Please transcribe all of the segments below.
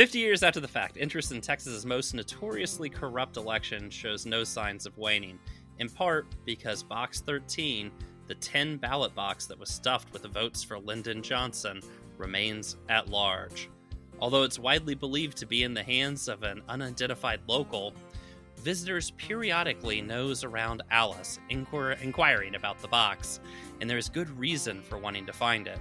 50 years after the fact, interest in Texas's most notoriously corrupt election shows no signs of waning, in part because Box 13, the 10 ballot box that was stuffed with votes for Lyndon Johnson, remains at large. Although it's widely believed to be in the hands of an unidentified local, visitors periodically nose around Alice, inquir- inquiring about the box, and there is good reason for wanting to find it.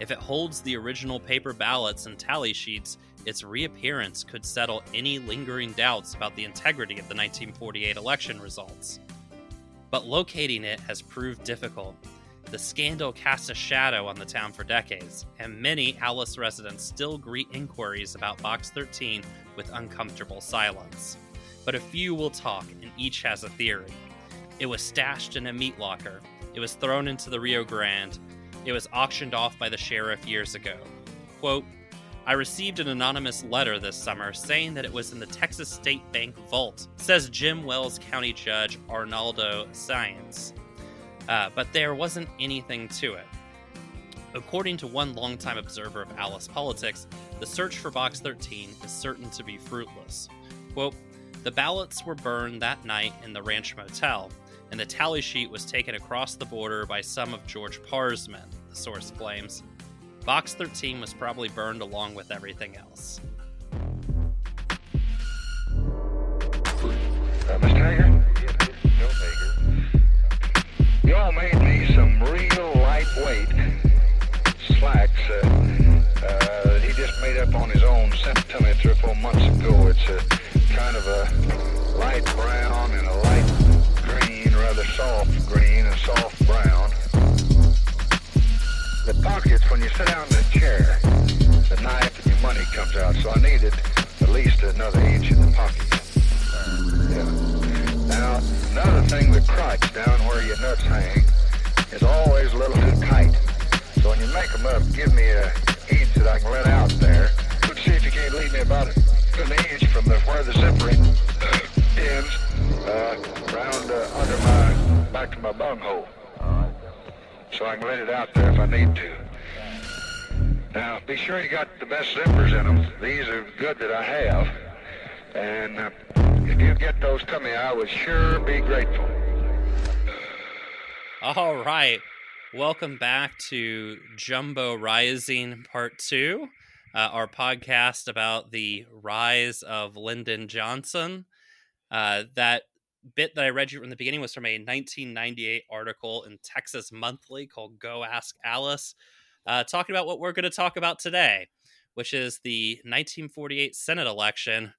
If it holds the original paper ballots and tally sheets, its reappearance could settle any lingering doubts about the integrity of the 1948 election results. But locating it has proved difficult. The scandal cast a shadow on the town for decades, and many Alice residents still greet inquiries about Box 13 with uncomfortable silence. But a few will talk, and each has a theory. It was stashed in a meat locker, it was thrown into the Rio Grande, it was auctioned off by the sheriff years ago. Quote, I received an anonymous letter this summer saying that it was in the Texas State Bank vault, says Jim Wells County Judge Arnaldo Sáenz. Uh, but there wasn't anything to it. According to one longtime observer of Alice politics, the search for Box 13 is certain to be fruitless. Quote, the ballots were burned that night in the Ranch Motel, and the tally sheet was taken across the border by some of George Parr's men, the source claims. Box 13 was probably burned along with everything else. Y'all made me some real lightweight slacks uh, uh, he just made up on his own, sent to me three or four months ago. It's a kind of a light brown and a light green, rather soft green and soft brown. The pockets, when you sit down in a chair, the knife and your money comes out, so I needed at least another inch in the pocket. Yeah. Now, another thing, the crotch down where your nuts hang is always a little too tight. So when you make them up, give me a inch that I can let out there. Let's see if you can't leave me about an inch from the, where the zipper ends, uh, round uh, under my, back to my bunghole. So I can let it out there if I need to. Now, be sure you got the best zippers in them. These are good that I have. And uh, if you get those to me, I would sure be grateful. All right. Welcome back to Jumbo Rising Part 2, uh, our podcast about the rise of Lyndon Johnson. Uh, that bit that I read you from the beginning was from a 1998 article in Texas Monthly called Go Ask Alice, uh, talking about what we're going to talk about today, which is the 1948 Senate election,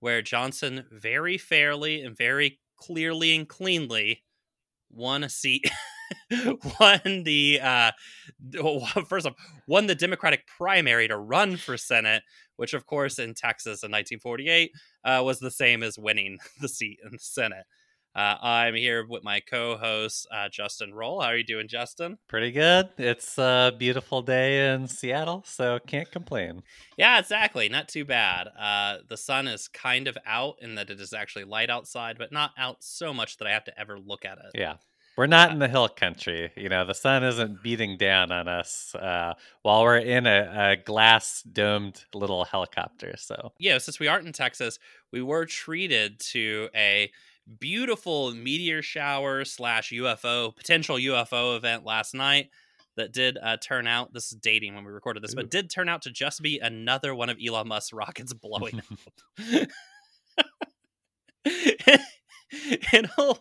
where Johnson very fairly and very clearly and cleanly won a seat. won the uh first off won the democratic primary to run for senate which of course in texas in 1948 uh, was the same as winning the seat in the senate uh, i'm here with my co-host uh, justin roll how are you doing justin Pretty good. It's a beautiful day in Seattle, so can't complain. yeah exactly not too bad uh the sun is kind of out in that it is actually light outside but not out so much that i have to ever look at it Yeah. We're not in the hill country. You know, the sun isn't beating down on us uh, while we're in a, a glass domed little helicopter. So, yeah, since we aren't in Texas, we were treated to a beautiful meteor shower slash UFO potential UFO event last night that did uh, turn out. This is dating when we recorded this, Ooh. but did turn out to just be another one of Elon Musk's rockets blowing up. it'll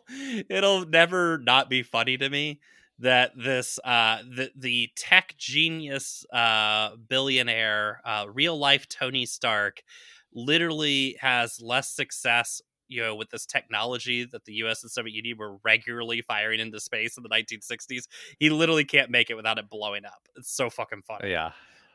it'll never not be funny to me that this uh the the tech genius uh billionaire uh real life Tony Stark literally has less success you know with this technology that the US and Soviet Union were regularly firing into space in the 1960s he literally can't make it without it blowing up it's so fucking funny yeah.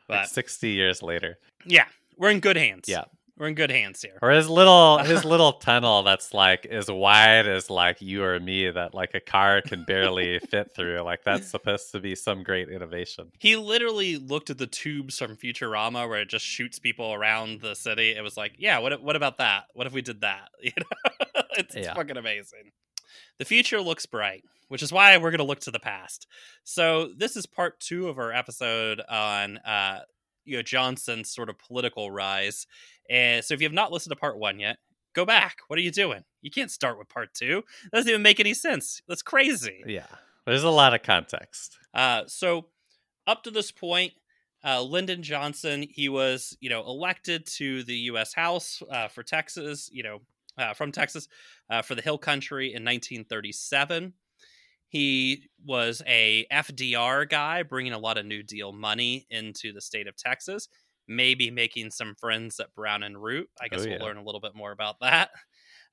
Like but 60 years later. yeah we're in good hands Yeah. We're in good hands here Or his little his little tunnel that's like as wide as like you or me that like a car can barely fit through. Like that's supposed to be some great innovation. He literally looked at the tubes from Futurama where it just shoots people around the city. It was like, yeah, what what about that? What if we did that? You know, it's, it's Yeah. fucking amazing. The future looks bright, which is why we're going to look to the past. So this is part two of our episode on uh, you know Johnson's sort of political rise. And so if you have not listened to part one yet, go back. What are you doing? You can't start with part two. That doesn't even make any sense. That's crazy. Yeah. There's a lot of context. Uh, so up to this point, uh, Lyndon Johnson, he was, you know, elected to the U.S. House uh, for Texas, you know, uh, from Texas uh, for the Hill Country in 1937. He was a FDR guy, bringing a lot of New Deal money into the state of Texas, maybe making some friends at Brown and Root. I guess Oh, we'll learn a little bit more about that.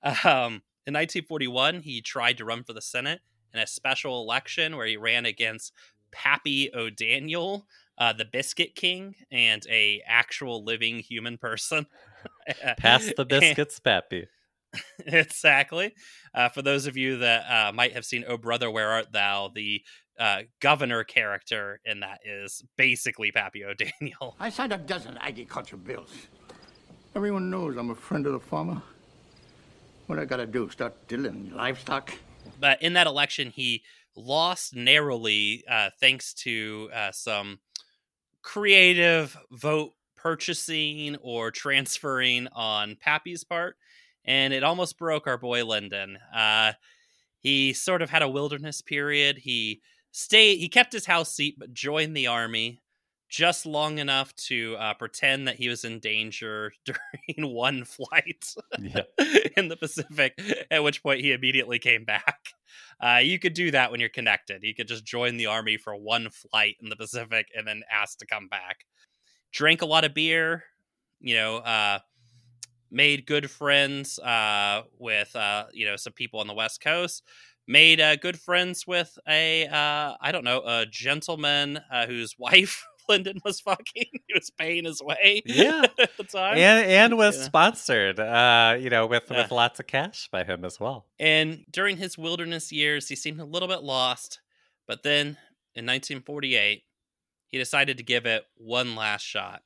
Um, in 1941, he tried to run for the Senate in a special election where he ran against Pappy O'Daniel, uh, the Biscuit King, and a actual living human person. Pass the biscuits, Pappy. exactly. Uh, for those of you that uh, might have seen "Oh Brother, Where Art Thou," the uh, governor character in that is basically Pappy O'Daniel. I signed a dozen agriculture bills. Everyone knows I'm a friend of the farmer. What I gotta do? Start dealing livestock? But in that election, he lost narrowly uh, thanks to uh, some creative vote purchasing or transferring on Pappy's part, and it almost broke our boy Lyndon. Uh, he sort of had a wilderness period. He stayed, he kept his house seat, but joined the army just long enough to uh, pretend that he was in danger during one flight Yeah. in the Pacific, at which point he immediately came back. Uh, you could do that when you're connected. You could just join the army for one flight in the Pacific and then ask to come back. Drank a lot of beer, you know, uh, made good friends uh, with, uh, you know, some people on the West Coast. Made uh, good friends with a, uh, I don't know, a gentleman uh, whose wife Lyndon was fucking. He was paying his way Yeah. at the time. And and was Yeah. sponsored, uh, you know, with with lots of cash by him as well. And during his wilderness years, he seemed a little bit lost. But then in 1948, he decided to give it one last shot.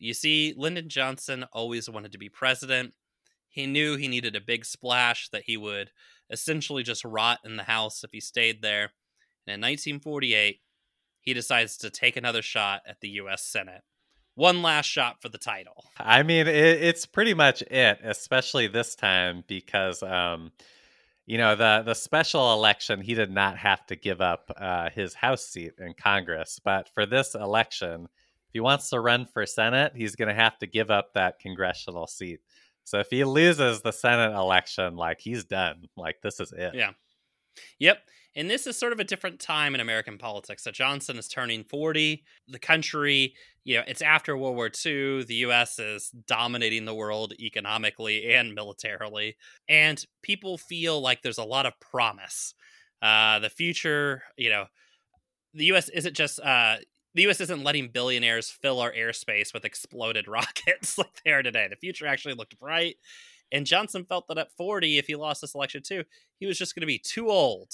You see, Lyndon Johnson always wanted to be president. He knew he needed a big splash that he would essentially just rot in the House if he stayed there. And in 1948, he decides to take another shot at the U.S. Senate. One last shot for the title. I mean, it, it's pretty much it, especially this time because, um, you know, the the special election, he did not have to give up uh, his House seat in Congress, but for this election, if he wants to run for Senate, he's going to have to give up that congressional seat. So if he loses the Senate election, like he's done. Like this is it. Yeah. Yep. And this is sort of a different time in American politics. So Johnson is turning 40. The country, you know, it's after World War II. The US is dominating the world economically and militarily. And people feel like there's a lot of promise. Uh, the future, you know, the US isn't just uh the US isn't letting billionaires fill our airspace with exploded rockets like they are today. The future actually looked bright. And Johnson felt that at 40, if he lost this election too, he was just going to be too old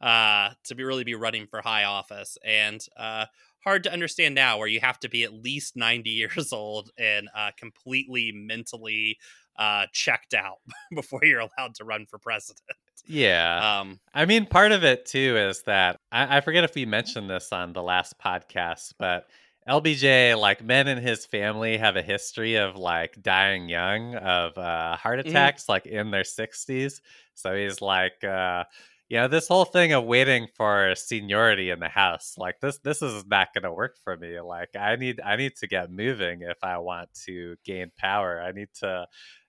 uh, to be really be running for high office. And uh, hard to understand now, where you have to be at least 90 years old and uh, completely mentally uh, checked out before you're allowed to run for president. Yeah. Um, I mean, part of it too is that I, I forget if we mentioned this on the last podcast, but LBJ, like men in his family, have a history of like dying young of uh, heart Mhm. attacks, like in their 60s. So he's like, uh, you know, this whole thing of waiting for seniority in the house, like this, this is not going to work for me. Like, I need, I need to get moving if I want to gain power. I need to,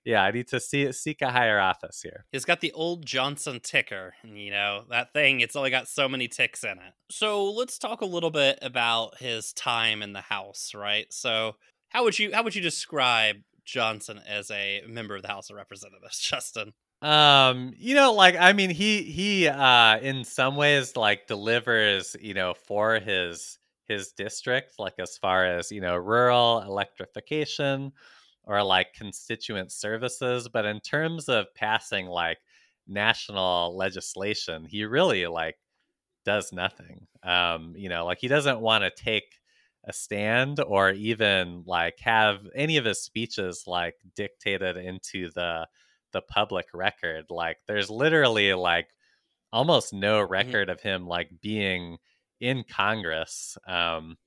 yeah, I need to see, seek a higher office here. He's got the old Johnson ticker, and you know, that thing, it's only got so many ticks in it. So let's talk a little bit about his time in the House, right? So how would you how would you describe Johnson as a member of the House of Representatives, Justin? Um, you know, like I mean, he he uh in some ways like delivers, you know, for his his district, like as far as you know, rural electrification or like constituent services. But in terms of passing like national legislation, he really like does nothing. Um, you know, like he doesn't want to take a stand or even like have any of his speeches like dictated into the the public record. Like there's literally like almost no record of him like being in Congress. Um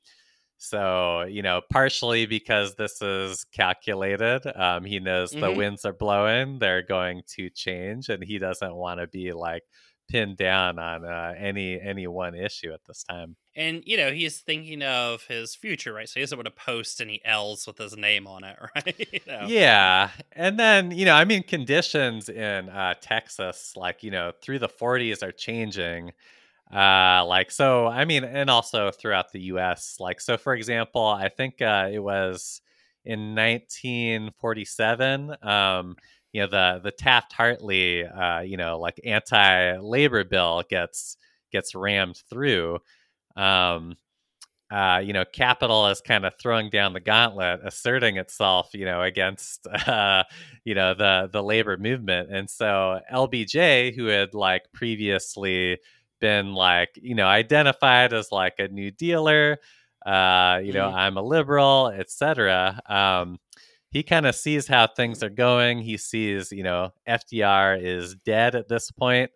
So, you know, partially because this is calculated, um, he knows the Mhm. winds are blowing, they're going to change, and he doesn't want to be like pinned down on uh, any any one issue at this time. And you know, he's thinking of his future, right? So he doesn't want to post any L's with his name on it, right? You know? Yeah, and then you know, I mean, conditions in uh, Texas, like you know, through the 40s are changing. Uh, like so, I mean, and also throughout the U.S. Like so, for example, I think uh, it was in 1947. Um, you know, the the Taft Hartley, uh, you know, like anti-labor bill gets gets rammed through. Um, uh, you know, capital is kind of throwing down the gauntlet, asserting itself, you know, against, uh, you know, the the labor movement. And so LBJ, who had like previously been like, you know, identified as like a New Dealer, uh, you know, Mhm. I'm a liberal, etc. Um, he kind of sees how things are going. He sees, you know, FDR is dead at this point.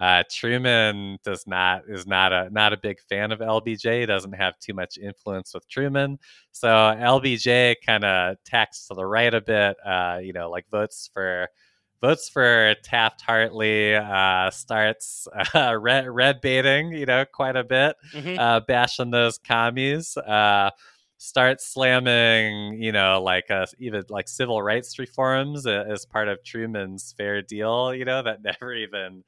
Uh, Truman does not is not a not a big fan of LBJ. Doesn't have too much influence with Truman, so LBJ kind of tacks to the right a bit. Uh, you know, like votes for votes for Taft Hartley. Uh, starts uh, red red baiting. You know, quite a bit, Mhm. uh, bashing those commies. Uh, starts slamming, you know, like uh, even like civil rights reforms as part of Truman's Fair Deal. You know, that never even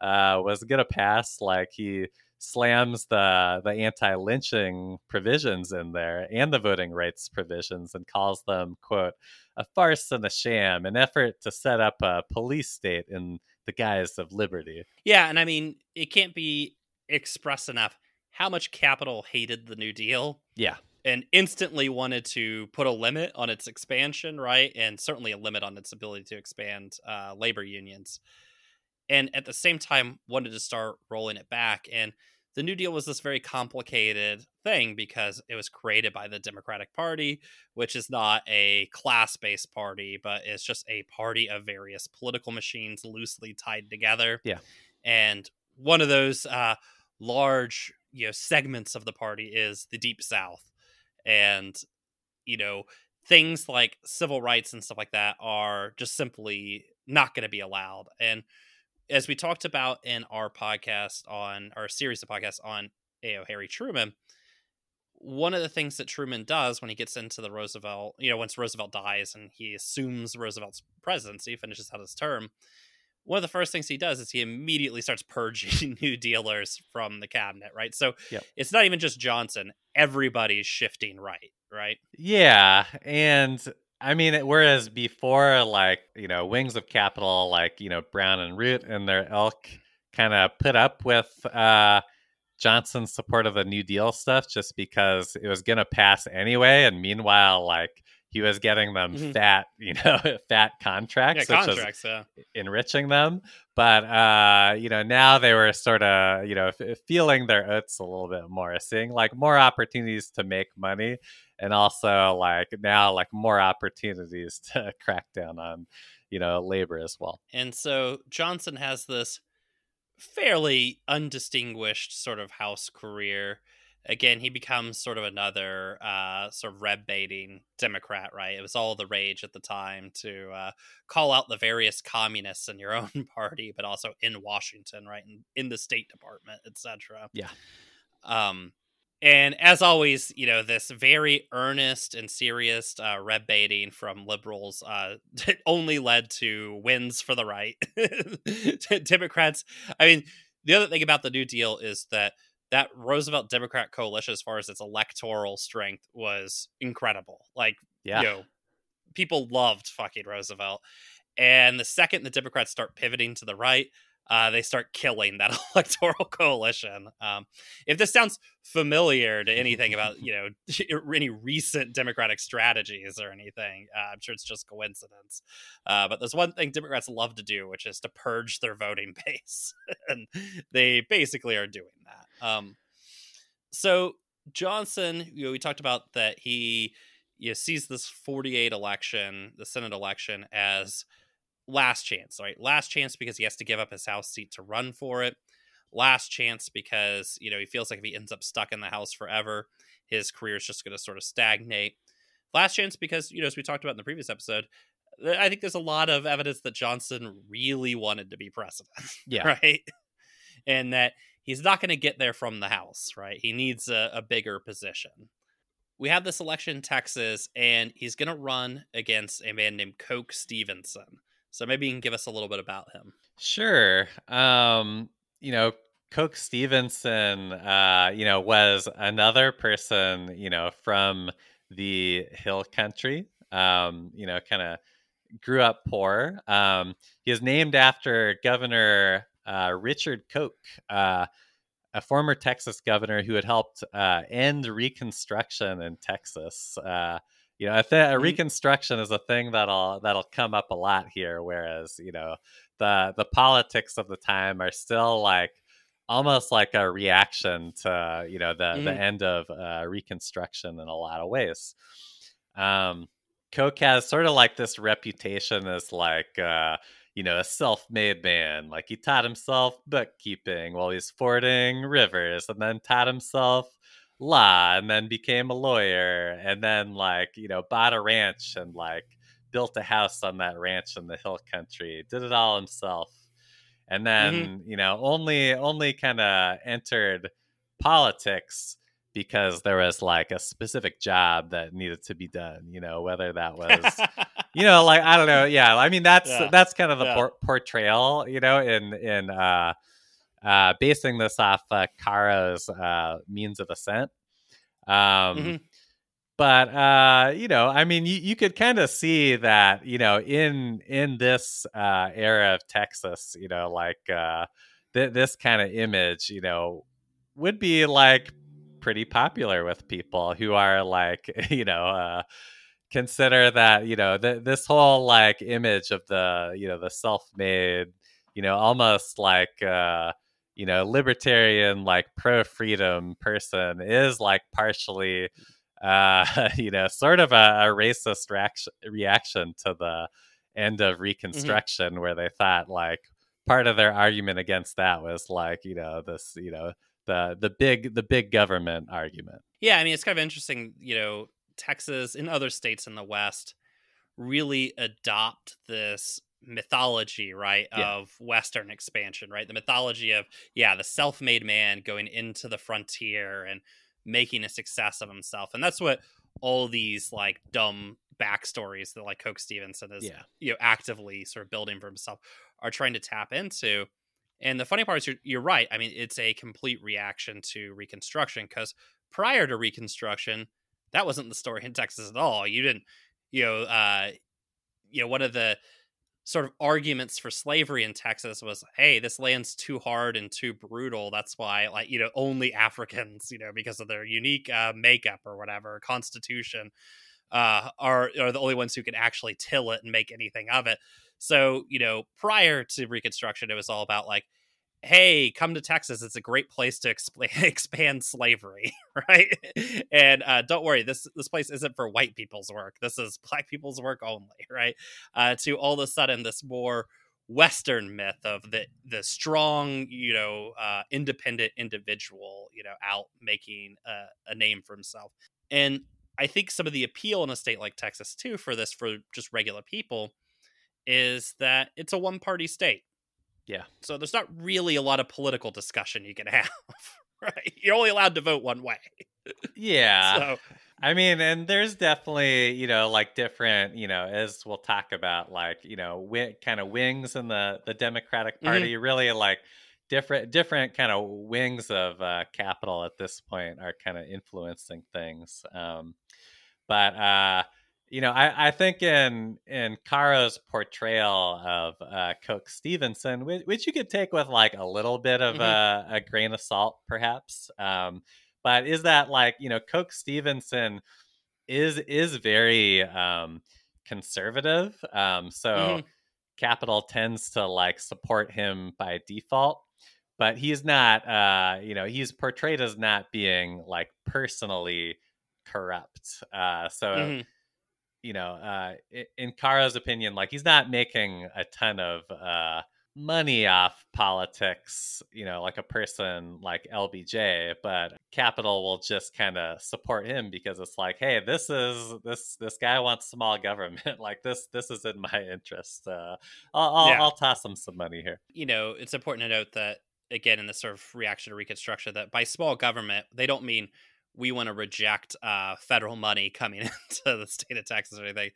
uh, was gonna pass. Like he slams the the anti-lynching provisions in there and the voting rights provisions and calls them quote a farce and a sham, an effort to set up a police state in the guise of liberty. Yeah, and I mean, it can't be expressed enough how much capital hated the New Deal Yeah, and instantly wanted to put a limit on its expansion, right? And certainly a limit on its ability to expand uh, labor unions. And at the same time, wanted to start rolling it back. And the New Deal was this very complicated thing because it was created by the Democratic Party, which is not a class based party, but it's just a party of various political machines loosely tied together. Yeah. And one of those uh, large you know segments of the party is the Deep South. And, you know, things like civil rights and stuff like that are just simply not going to be allowed. And as we talked about in our podcast on our series of podcasts on AO Harry Truman, one of the things that Truman does when he gets into the Roosevelt, you know, once Roosevelt dies and he assumes Roosevelt's presidency, finishes out his term, one of the first things he does is he immediately starts purging new dealers from the cabinet, right? So Yep. it's not even just Johnson, everybody's shifting right, right? Yeah, and I mean, whereas before, like you know, Wings of Capital, like you know, Brown and Root and their ilk, kind of put up with uh, Johnson's support of the New Deal stuff just because it was going to pass anyway, and meanwhile, like he was getting them Mhm. fat, you know, fat contracts, Yeah, contracts, yeah. enriching them. But uh, you know, now they were sort of you know f- feeling their oats a little bit more, seeing like more opportunities to make money, and also like now like more opportunities to crack down on you know labor as well. And so Johnson has this fairly undistinguished sort of house career. Again, he becomes sort of another uh, sort of red baiting Democrat, right? It was all the rage at the time to uh, call out the various communists in your own party, but also in Washington, right, in, in the State Department, etc. Yeah. Um, and as always, you know, this very earnest and serious uh, red baiting from liberals uh, only led to wins for the right. Democrats, I mean, the other thing about the New Deal is that that Roosevelt Democrat coalition, as far as its electoral strength, was incredible. Like, Yeah, you know, people loved fucking Roosevelt. And the second the Democrats start pivoting to the right, uh, they start killing that electoral coalition. Um, if this sounds familiar to anything about you know any recent Democratic strategies or anything, uh, I'm sure it's just coincidence. Uh, but there's one thing Democrats love to do, which is to purge their voting base, and they basically are doing that. Um, so Johnson, you know, we talked about that he you know, sees this 48 election, the Senate election, as last chance, right? Last chance because he has to give up his House seat to run for it. Last chance because, you know, he feels like if he ends up stuck in the House forever, his career is just going to sort of stagnate. Last chance because you know as we talked about in the previous episode, uh, I think there's a lot of evidence that Johnson really wanted to be president. Yeah. right, and that he's not going to get there from the House. Right, he needs a, a bigger position we have this election in Texas, and he's going to run against a man named Coke Stevenson. So maybe you can give us a little bit about him. Sure. Um, you know, Coke Stevenson, uh, you know, was another person, you know, from the hill country. Um, you know, kind of grew up poor. Um, he is named after Governor uh, Richard Coke. Uh, a former Texas governor who had helped uh, end Reconstruction in Texas. You know, a, th- a mm-hmm. Reconstruction is a thing that'll that'll come up a lot here, whereas you know the the politics of the time are still like almost like a reaction to you know the mm. the end of uh, Reconstruction in a lot of ways. Um, Coke has sort of like this reputation as like uh, you know, a self-made man. Like he taught himself bookkeeping while he's fording rivers, and then taught himself law, and then became a lawyer, and then like you know bought a ranch and like built a house on that ranch in the hill country. Did it all himself, and then mm-hmm. you know only only kind of entered politics because there was like a specific job that needed to be done you know whether that was you know like i don't know yeah i mean that's yeah. that's kind of the yeah. por- portrayal you know in in uh uh basing this off uh Caro's uh means of ascent um mm-hmm. but uh you know i mean you, you could kind of see that you know in in this uh era of texas you know like uh th- this kind of image you know would be like pretty popular with people who are like, you know, uh, consider that, you know, th- this whole like image of the, you know, the self made, you know, almost like, uh, you know, libertarian, like pro freedom person is like partially, uh, you know, sort of a, a racist reaction, reaction to the end of mm-hmm. Reconstruction, mm-hmm. where they thought like part of their argument against that was like, you know, this, you know, the the big the big government argument. Yeah, I mean it's kind of interesting, you know, Texas and other states in the West really adopt this mythology, right, yeah. of Western expansion, right? The mythology of, yeah, the self made man going into the frontier and making a success of himself. And that's what all these like dumb backstories that like Coke Stevenson is, yeah. you know, actively sort of building for himself are trying to tap into. And the funny part is, you're, you're right. I mean, it's a complete reaction to Reconstruction because prior to Reconstruction, that wasn't the story in Texas at all. You didn't, you know, uh, you know, one of the sort of arguments for slavery in Texas was, hey, this land's too hard and too brutal. That's why, like, you know, only Africans, you know, because of their unique uh, makeup or whatever, constitution, uh, are are the only ones who can actually till it and make anything of it. So, you know, prior to Reconstruction, it was all about like, hey, come to Texas. It's a great place to exp- expand slavery, right? And uh, don't worry, this this place isn't for white people's work. This is black people's work only, right? Uh, to all of a sudden, this more Western myth of the the strong, you know, uh, independent individual, you know, out making a, a name for himself. And I think some of the appeal in a state like Texas too for this for just regular people is that it's a one party state. Yeah. So there's not really a lot of political discussion you can have, right? You're only allowed to vote one way. Yeah. So I mean, and there's definitely, you know, like different, you know, as we'll talk about, like, you know, wi- kind of wings in the the Democratic mm-hmm. Party. Mm-hmm. Really, like different different kind of wings of uh, capital at this point are kind of influencing things. Um, but uh, you know, I, I think in in Caro's portrayal of uh, Coke Stevenson, which, which, you could take with like a little bit of mm-hmm. a, a, grain of salt, perhaps. Um, but is that like you know, Coke Stevenson is is very um, conservative, um, so mm-hmm. capital tends to like support him by default. But he's not, uh, you know, he's portrayed as not being like personally corrupt. Uh, so. Mm-hmm you know, uh, in Caro's opinion, like he's not making a ton of uh, money off politics, you know, like a person like LBJ, but capital will just kind of support him because it's like, hey, this is this this guy wants small government. like this this is in my interest. Uh, I'll I'll, Yeah. I'll toss him some money here. you know, it's important to note that again in this sort of reaction to Reconstruction that by small government they don't mean we want to reject uh, federal money coming into the state of Texas or anything.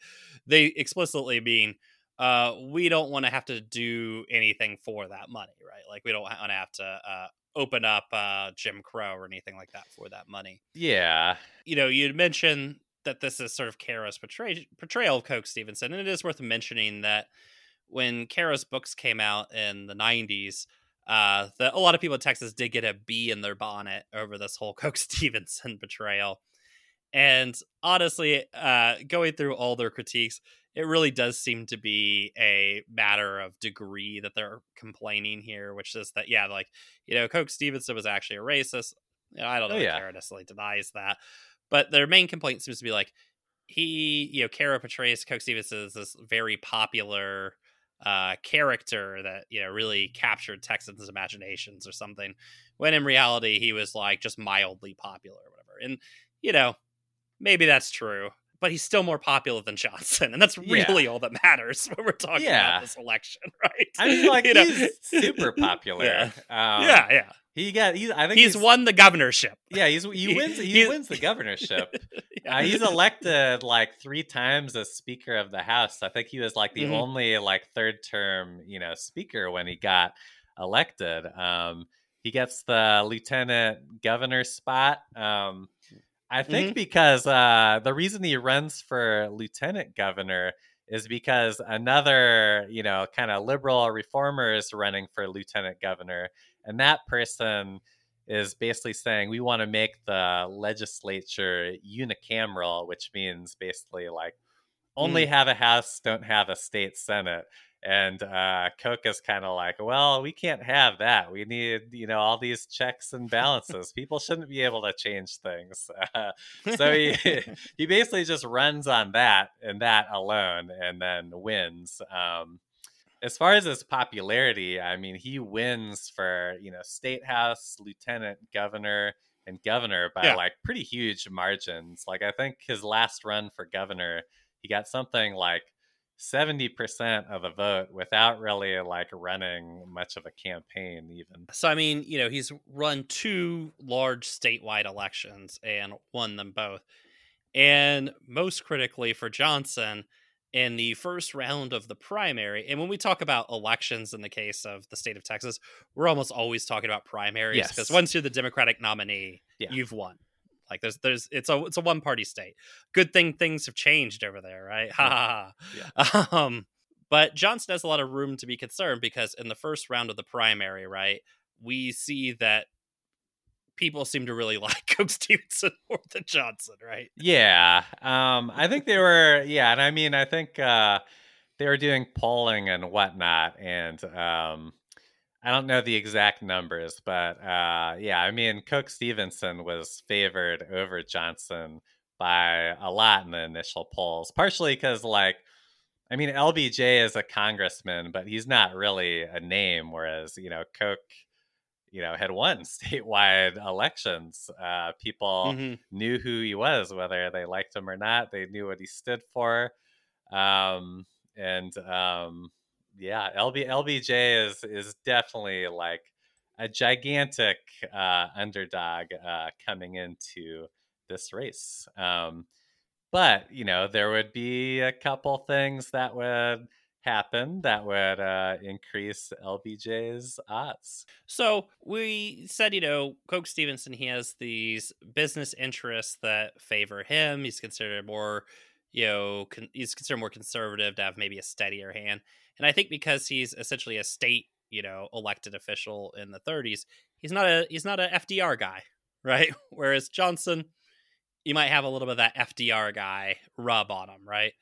They explicitly mean uh, we don't want to have to do anything for that money, right? Like we don't want to have to uh, open up uh, Jim Crow or anything like that for that money. Yeah, You know, you'd mentioned that this is sort of Caro's portray- portrayal of Coke Stevenson, and it is worth mentioning that when Caro's books came out in the 90s, uh, that a lot of people in Texas did get a bee in their bonnet over this whole Coke Stevenson betrayal. And honestly, uh, going through all their critiques, it really does seem to be a matter of degree that they're complaining here, which is that, yeah, like, you know, Coke Stevenson was actually a racist. You know, I don't Oh, know if yeah. Caro necessarily denies that. But their main complaint seems to be like, he, you know, Caro portrays Coke Stevenson as this very popular uh, character that you know really captured Texans' imaginations or something, when in reality he was like just mildly popular or whatever. And you know, maybe that's true, but he's still more popular than Johnson, and that's Yeah. really all that matters when we're talking Yeah. about this election, right? I mean, like You know? he's super popular. Yeah, Um, yeah, yeah. He got. He, I think He's, won the governorship. Yeah, he's he wins. He he's- wins the governorship. Yeah. Uh, he's elected like three times as Speaker of the House. I think he was like the Mhm. only like third term, you know, Speaker when he got elected. Um, he gets the Lieutenant Governor spot. Um, I think Mhm. because uh, the reason he runs for Lieutenant Governor is because another, you know, kind of liberal reformer is running for Lieutenant Governor, and that person is basically saying we want to make the legislature unicameral, which means basically like only have a house, don't have a state senate. And uh, is kind of like, well, we can't have that. We need, you know, all these checks and balances. People shouldn't be able to change things. Uh, so he he basically just runs on that and that alone, and then wins. Um, as far as his popularity, I mean, he wins for you know state house, lieutenant governor, and governor by Yeah. like pretty huge margins. Like I think his last run for governor, he got something like seventy percent of the vote without really like running much of a campaign, even. So I mean, you know, he's run two large statewide elections and won them both. And most critically for Johnson, in the first round of the primary, and when we talk about elections in the case of the state of Texas, we're almost always talking about primaries because Yes. once you're the Democratic nominee, Yeah. you've won. Like there's there's it's a it's a one party state. Good thing things have changed over there, right? Ha ha ha. Um but Johnson has a lot of room to be concerned because in the first round of the primary, right, we see that people seem to really like Coke Stevenson more than Johnson, right? Yeah. Um, I think they were, yeah. And I mean, I think uh, they were doing polling and whatnot. And um, I don't know the exact numbers, but uh, yeah, I mean, Coke Stevenson was favored over Johnson by a lot in the initial polls, partially because, like, I mean, LBJ is a congressman, but he's not really a name, whereas, you know, Coke, you know, had won statewide elections. Uh, people Mhm. knew who he was, whether they liked him or not. They knew what he stood for. Um, and um, yeah, LB, LBJ is is definitely like a gigantic uh, underdog uh, coming into this race. Um, but you know, there would be a couple things that would happen that would uh, increase LBJ's odds. So we said, you know, Coke Stevenson, he has these business interests that favor him. He's considered more, you know, con- he's considered more conservative to have maybe a steadier hand. And I think because he's essentially a state, you know, elected official in the 30s, he's not a he's not a FDR guy, right? Whereas Johnson, you might have a little bit of that FDR guy rub on him, right?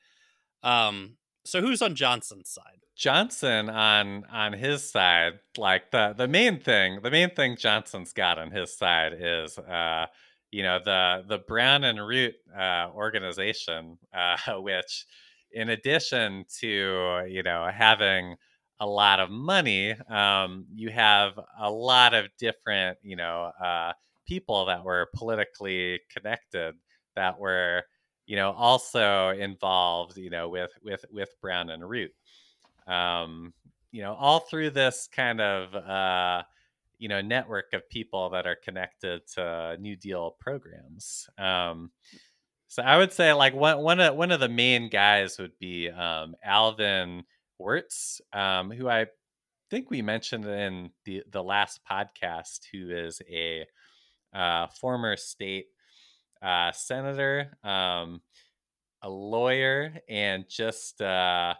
Um, so who's on Johnson's side? Johnson on on his side, like the the main thing, the main thing Johnson's got on his side is uh you know the the Brown and Root uh organization uh which in addition to you know having a lot of money, um, you have a lot of different, you know, uh, people that were politically connected that were, you know, also involved, you know, with with with Brown and Root. Um, you know, all through this kind of uh, you know network of people that are connected to New Deal programs. Um, so I would say like one one of one of the main guys would be um, Alvin Wirtz, um, who I think we mentioned in the the last podcast, who is a uh, former state uh, senator, um, a lawyer, and just uh,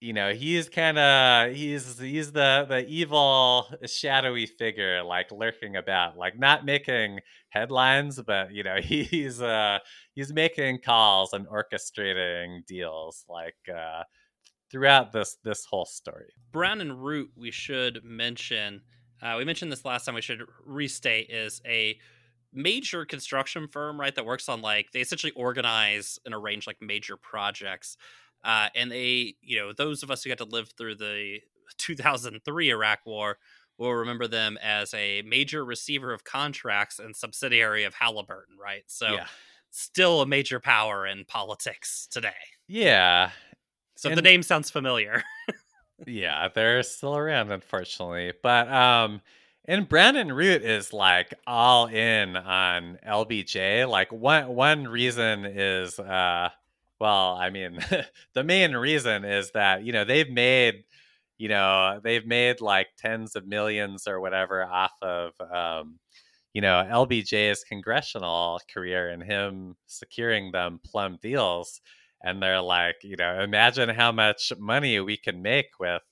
you know he's kind of he's he's the the evil shadowy figure like lurking about like not making headlines but you know he's uh he's making calls and orchestrating deals like uh throughout this this whole story. Brown and root we should mention uh, we mentioned this last time we should restate is a major construction firm right that works on like they essentially organize and arrange like major projects uh, and they, you know, those of us who got to live through the 2003 Iraq War will remember them as a major receiver of contracts and subsidiary of Halliburton, right? So, yeah. still a major power in politics today. Yeah. So and, the name sounds familiar. yeah, they're still around, unfortunately. But um, and Brown and Root is like all in on LBJ. Like one one reason is uh well, I mean, the main reason is that, you know, they've made, you know, they've made like tens of millions or whatever off of, um, you know, LBJ's congressional career and him securing them plum deals. And they're like, you know, imagine how much money we can make with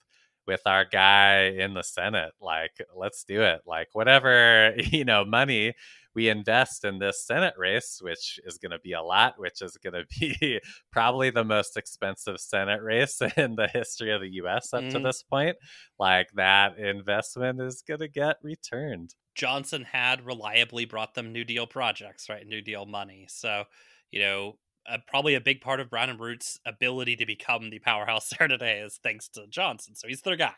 with our guy in the Senate. Like, let's do it. Like, whatever, you know, money we invest in this Senate race, which is going to be a lot, which is going to be probably the most expensive Senate race in the history of the US up mm. to mm-hmm. this point, like that investment is going to get returned. Johnson had reliably brought them New Deal projects, right? New Deal money. So, you know, uh, probably a big part of Brown and Root's ability to become the powerhouse there today is thanks to Johnson. So he's their guy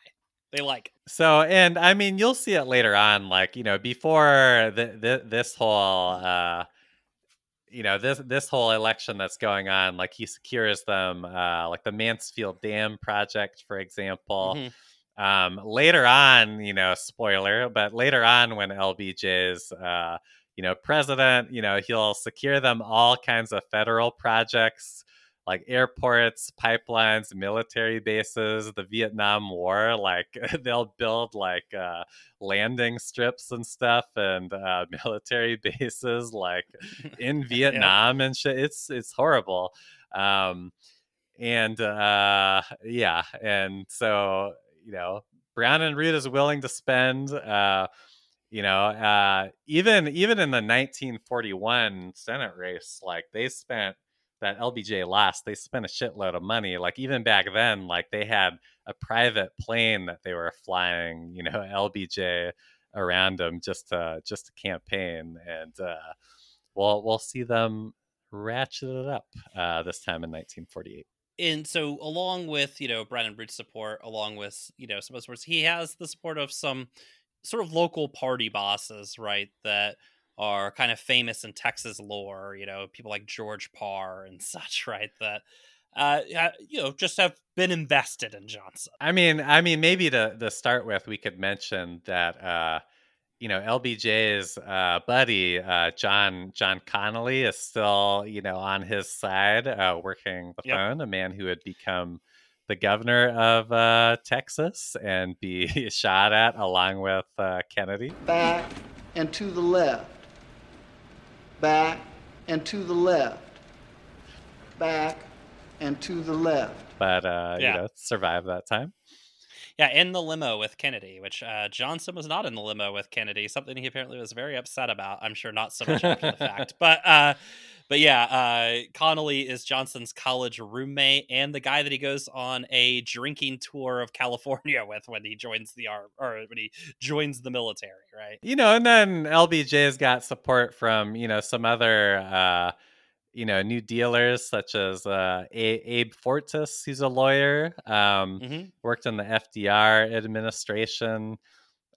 they like. So, and I mean, you'll see it later on. Like, you know, before the, the this whole, uh, you know, this this whole election that's going on, like he secures them, uh, like the Mansfield Dam project, for example. Mm-hmm. Um, later on, you know, spoiler, but later on when LBJ's, uh, you know, president, you know, he'll secure them all kinds of federal projects like airports, pipelines, military bases, the Vietnam War. Like they'll build like uh, landing strips and stuff and uh, military bases like in Vietnam yeah. and shit. It's it's horrible. Um, and uh, yeah, and so you know, Brown and Root is willing to spend. Uh, you know, uh, even even in the 1941 Senate race, like they spent that LBJ lost, they spent a shitload of money. Like even back then, like they had a private plane that they were flying, you know, LBJ around them just to just to campaign, and uh, we'll we'll see them ratchet it up uh, this time in 1948. And so, along with you know Brown and Root's support, along with you know some of the supports, he has the support of some sort of local party bosses, right? That are kind of famous in Texas lore, you know, people like George Parr and such, right? That uh, you know, just have been invested in Johnson. I mean, I mean, maybe to to start with, we could mention that uh, you know LBJ's uh, buddy uh, John John Connally is still you know on his side, uh, working the yep. phone. A man who had become the governor of uh, Texas and be shot at along with uh, Kennedy. Back and to the left back and to the left, back and to the left. But uh, yeah. you know, survive that time. Yeah, in the limo with Kennedy, which uh, Johnson was not in the limo with Kennedy. Something he apparently was very upset about. I'm sure not so much after the fact, but uh, but yeah, uh, Connally is Johnson's college roommate and the guy that he goes on a drinking tour of California with when he joins the arm or when he joins the military, right? You know, and then LBJ's got support from you know some other. Uh, you know new dealers such as uh, a- Abe Fortas, who's a lawyer, um, Mhm. worked in the FDR administration.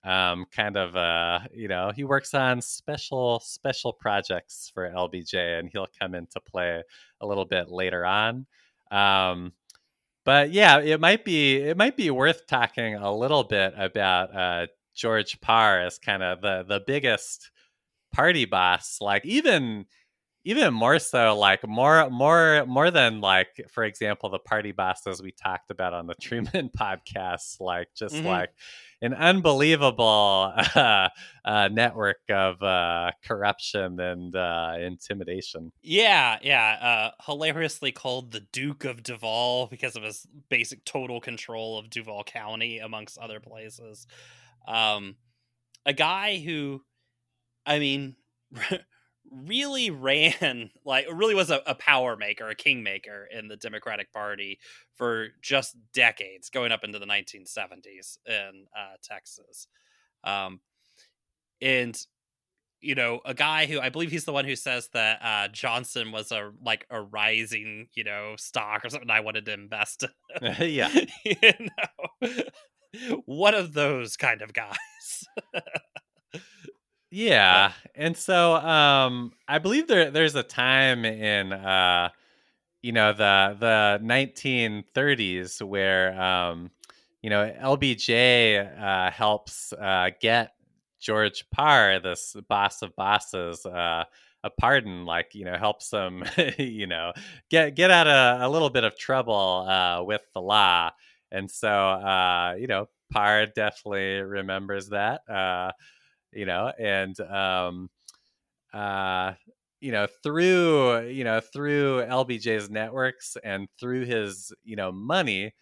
Um, kind of, uh, you know, he works on special special projects for LBJ, and he'll come into play a little bit later on. Um, but yeah, it might be it might be worth talking a little bit about uh, George Parr as kind of the the biggest party boss. Like even even more so, like more more more than like for example the party bosses we talked about on the Truman podcast. Like just Mhm. like an unbelievable uh, uh, network of uh, corruption and uh, intimidation. Yeah, yeah. Uh, hilariously called the Duke of Duval because of his basic total control of Duval County, amongst other places. Um, a guy who, I mean, really ran like really was a, a power maker, a kingmaker in the Democratic Party for just decades, going up into the 1970s in uh, Texas. Um, and you know, a guy who I believe he's the one who says that uh, Johnson was a like a rising, you know, stock or something. I wanted to invest. in. yeah. you know, one of those kind of guys. Yeah, and so um, I believe there there's a time in uh, you know the the 1930s where um, you know LBJ uh, helps uh, get George Parr, this boss of bosses, uh, a pardon, like you know helps him you know get get out of a little bit of trouble uh, with the law, and so uh, you know Parr definitely remembers that. Uh, you know and um uh you know through you know through lbj's networks and through his you know money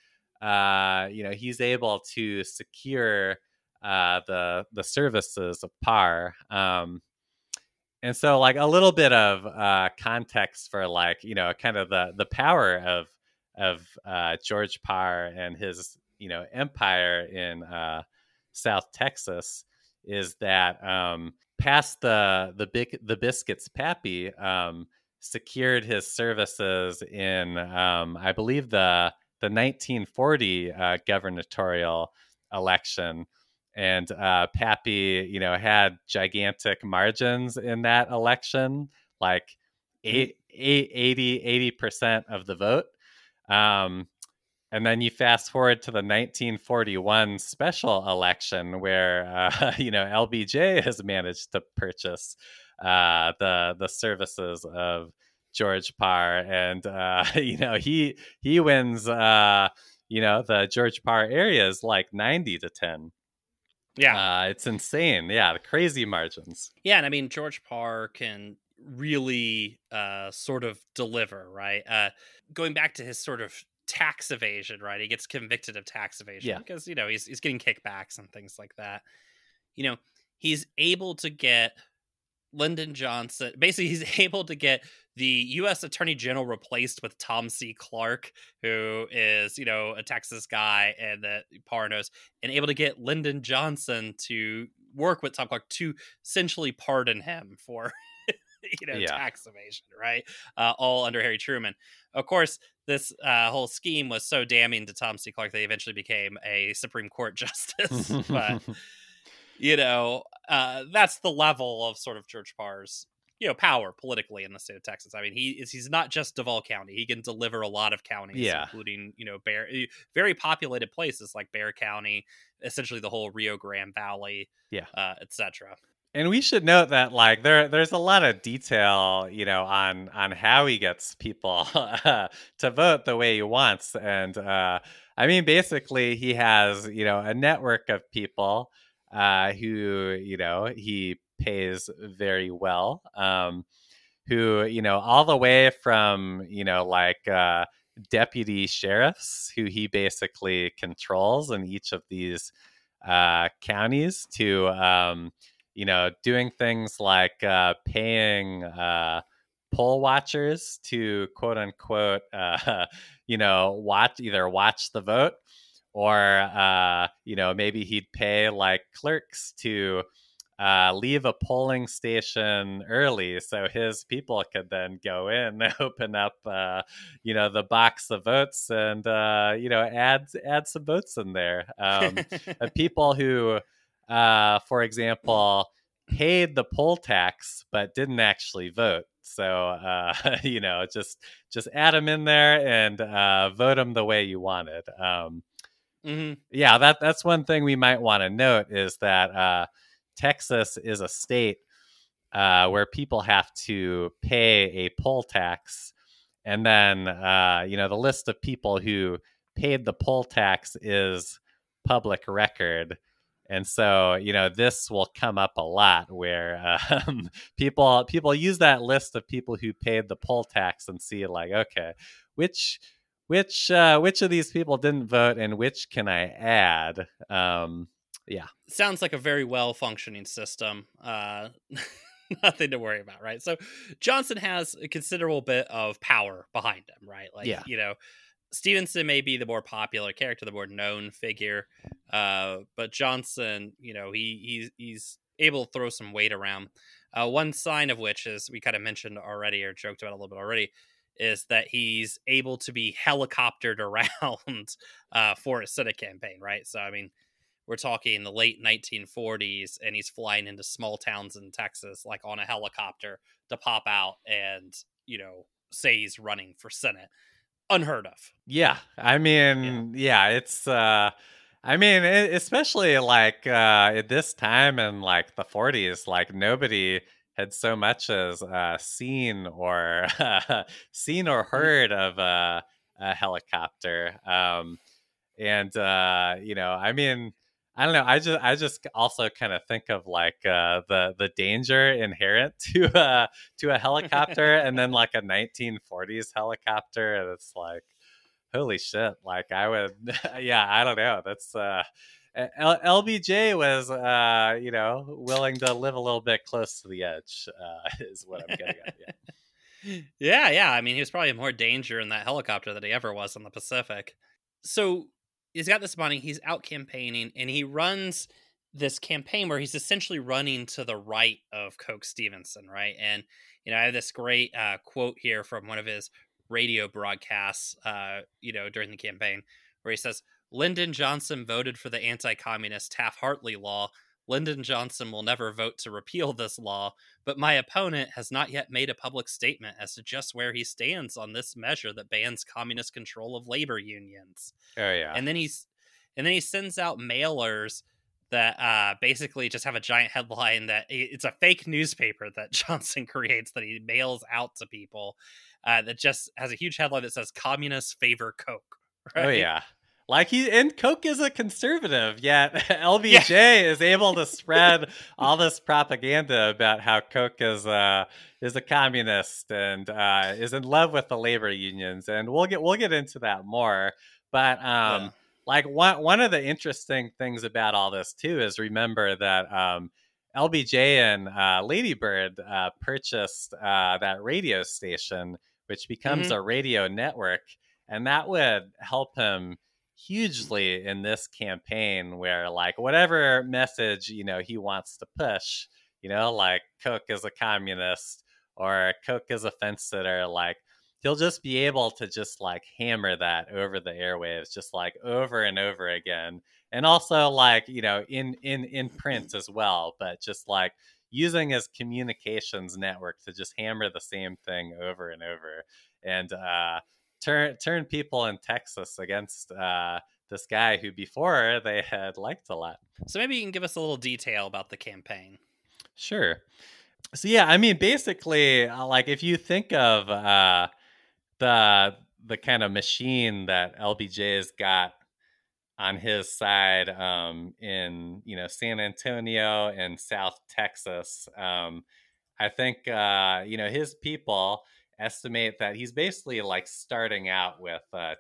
uh you know he's able to secure uh the the services of Parr um and so like a little bit of uh context for like you know kind of the the power of of uh george parr and his you know empire in uh south texas is that um, past the the big the biscuits pappy um, secured his services in um, I believe the the 1940 uh, gubernatorial election, and uh, Pappy you know had gigantic margins in that election, like eight, eight, 80 percent of the vote. Um, and then you fast forward to the 1941 special election where uh, you know LBJ has managed to purchase uh, the the services of George Parr, and uh, you know he he wins uh, you know the George Parr areas like 90 to 10. yeah, Uh, it's insane. Yeah, the crazy margins. yeah, and I mean George Parr can really uh, sort of deliver, right? Uh, going back to his sort of tax evasion, right? He gets convicted of tax evasion Yeah. because you know he's he's getting kickbacks and things like that. You know, he's able to get Lyndon Johnson. Basically, he's able to get the U.S. Attorney General replaced with Tom C. Clark, who is you know a Texas guy and that Parr knows, and able to get Lyndon Johnson to work with Tom Clark to essentially pardon him for you know Yeah. tax evasion, right? Uh, all under Harry Truman. Of course, this uh, whole scheme was so damning to Tom C. Clark that he eventually became a Supreme Court justice. but you know, uh, that's the level of sort of George Parr's you know power politically in the state of Texas. I mean, he is he's not just Duval County; he can deliver a lot of counties, Yeah. including you know Bexar, eh, very populated places like Bexar County, essentially the whole Rio Grande Valley, Yeah. uh, etc. And we should note that like there there's a lot of detail, you know, on on how he gets people to vote the way he wants. And uh I mean basically he has, you know, a network of people uh who, you know, he pays very well. Um who, you know, all the way from, you know, like uh deputy sheriffs who he basically controls in each of these uh counties to um you know, doing things like uh, paying uh, poll watchers to quote unquote, uh, you know, watch either watch the vote or, uh, you know, maybe he'd pay like clerks to uh, leave a polling station early so his people could then go in open up uh, you know the box of votes and uh, you know add add some votes in there. Um, people who uh, for example paid the poll tax but didn't actually vote. So uh, you know just just add them in there and uh, vote them the way you wanted. Um, hmm yeah that that's one thing we might want to note is that uh, Texas is a state uh, where people have to pay a poll tax, and then uh, you know the list of people who paid the poll tax is public record. And so, you know, this will come up a lot where um, people people use that list of people who paid the poll tax and see like, okay, which which uh, which of these people didn't vote and which can I add? Um, yeah, sounds like a very well functioning system. Uh, nothing to worry about, right? So Johnson has a considerable bit of power behind him, right? Like, Yeah. you know, Stevenson may be the more popular character, the more known figure, uh, but Johnson, you know, he he's he's able to throw some weight around. Uh, one sign of which is we kind of mentioned already or joked about a little bit already is that he's able to be helicoptered around uh, for a Senate campaign, right? So I mean, we're talking the late 1940s and he's flying into small towns in texas like on a helicopter to pop out and you know say he's running for senate unheard of Yeah, I mean, yeah, it's uh I mean, e- especially like uh at this time in like the 40s, like nobody had so much as uh seen or seen or heard of uh, a helicopter. Um and uh you know, I mean, I don't know. I just I just also kind of think of like uh, the the danger inherent to uh, to a helicopter, and then like a 1940s helicopter, and it's like, holy shit! Like I would, yeah, I don't know. That's uh, L- LBJ was uh, you know willing to live a little bit close to the edge, uh, is what I'm getting at. Yeah. yeah yeah i mean he was probably more danger in that helicopter than he ever was in the pacific so he's got this money he's out campaigning and he runs this campaign where he's essentially running to the right of coke stevenson right? And you know i have this great uh, quote here from one of his radio broadcasts uh, you know during the campaign where he says lyndon johnson voted for the anti-communist taft-hartley law lyndon johnson will never vote to repeal this law but my opponent has not yet made a public statement as to just where he stands on this measure that bans communist control of labor unions Oh yeah. and then he's and then he sends out mailers that uh, basically just have a giant headline that it's a fake newspaper that Johnson creates that he mails out to people uh, that just has a huge headline that says "Communists favor Coke." Oh yeah. Like he and Coke is a conservative, yet LBJ is able to spread all this propaganda about how Coke is uh is a communist and uh is in love with the labor unions. And we'll get we'll get into that more. But um Yeah. like one one of the interesting things about all this too is remember that um LBJ and uh, Ladybird uh, purchased uh, that radio station, which becomes a radio network, and that would help him hugely in this campaign. Where like whatever message you know he wants to push, you know, like Coke is a communist or Coke is a fence sitter, like he'll just be able to just like hammer that over the airwaves, just like over and over again and also like you know in in in print as well but just like using his communications network to just hammer the same thing over and over and uh turn turn people in texas against uh this guy who before they had liked a lot So maybe you can give us a little detail about the campaign. Sure. So yeah, I mean, basically, uh, like if you think of uh, the the kind of machine that LBJ's got on his side um, in you know San Antonio and South Texas, um, I think uh, you know his people estimate that he's basically like starting out with a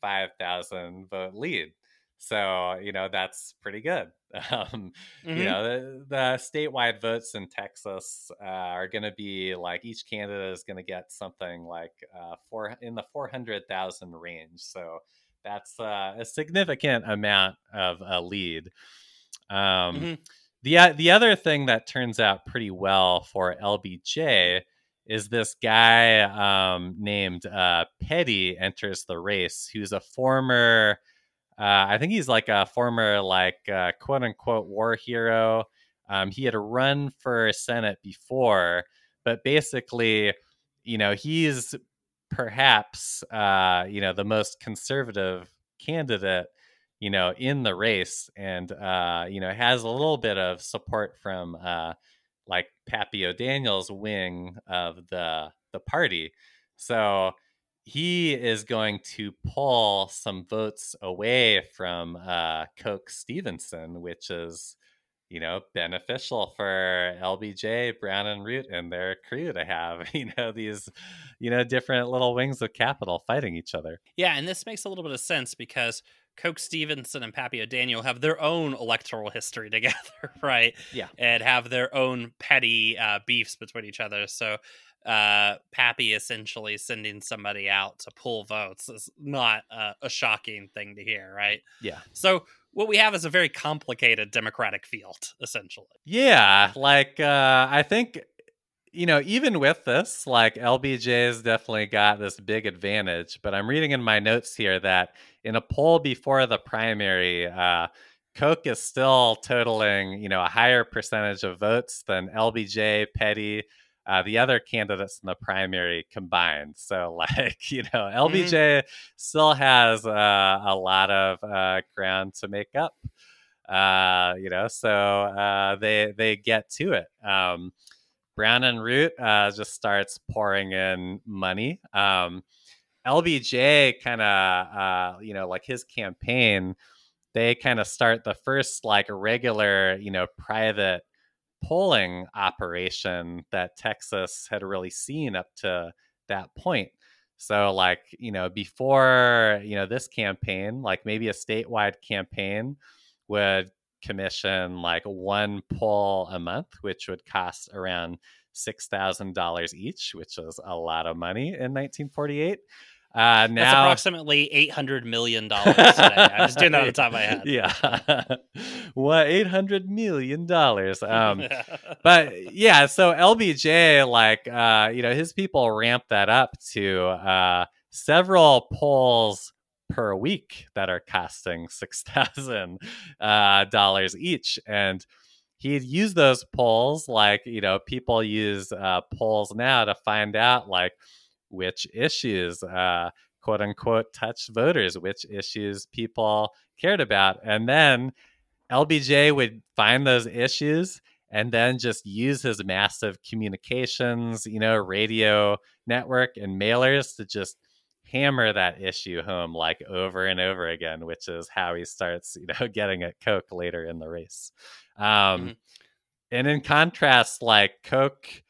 five thousand vote lead. So you know that's pretty good. Um, Mhm. you know the, the statewide votes in texas uh, are going to be like each candidate is going to get something like uh, four in the 400000 range so that's uh, a significant amount of a lead um, Mhm. the uh, the other thing that turns out pretty well for LBJ is this guy um, named uh, Peddy enters the race, who's a former, uh, I think he's like a former like uh, quote unquote war hero. Um, he had run for Senate before, but basically, you know, he's perhaps uh, you know the most conservative candidate you know in the race and uh, you know has a little bit of support from uh, like Pappy O'Daniel's wing of the the party. So he is going to pull some votes away from uh, Coke Stevenson, which is, you know, beneficial for LBJ, Brown and Root and their crew to have, you know, these, you know, different little wings of capital fighting each other. Yeah, and this makes a little bit of sense because Coke Stevenson and Pappy O'Daniel have their own electoral history together, right? Yeah. And have their own petty uh, beefs between each other. So uh, Pappy essentially sending somebody out to pull votes is not uh, a shocking thing to hear, right? Yeah. So what we have is a very complicated democratic field, essentially. Yeah, like uh, I think you know, even with this, like LBJ's definitely got this big advantage. But I'm reading in my notes here that in a poll before the primary, uh, Coke is still totaling, you know, a higher percentage of votes than LBJ, Peddy, uh, the other candidates in the primary combined. So, like, you know, LBJ mm-hmm. still has uh, a lot of uh, ground to make up. Uh, you know, so uh, they they get to it. Um, Brown and Root uh, just starts pouring in money. Um, LBJ kind of, uh, you know, like his campaign, they kind of start the first like regular, you know, private polling operation that Texas had really seen up to that point. So, like, you know, before, you know, this campaign, like maybe a statewide campaign would commission like one poll a month, which would cost around $6,000 each, which was a lot of money in 1948. Uh, now, That's approximately eight hundred million dollars today. I'm just doing that on the top of my head. Yeah, what eight hundred million dollars? Um, but yeah, so LBJ, like, uh, you know, his people ramped that up to uh, several polls per week that are costing six thousand uh, dollars each, and he'd use those polls like you know people use uh, polls now to find out like which issues uh, quote unquote touch voters which issues people cared about and then lbj would find those issues and then just use his massive communications you know radio network and mailers to just hammer that issue home like over and over again, which is how he starts, you know, getting at Coke later in the race. Um, mm-hmm. And in contrast, like Coke,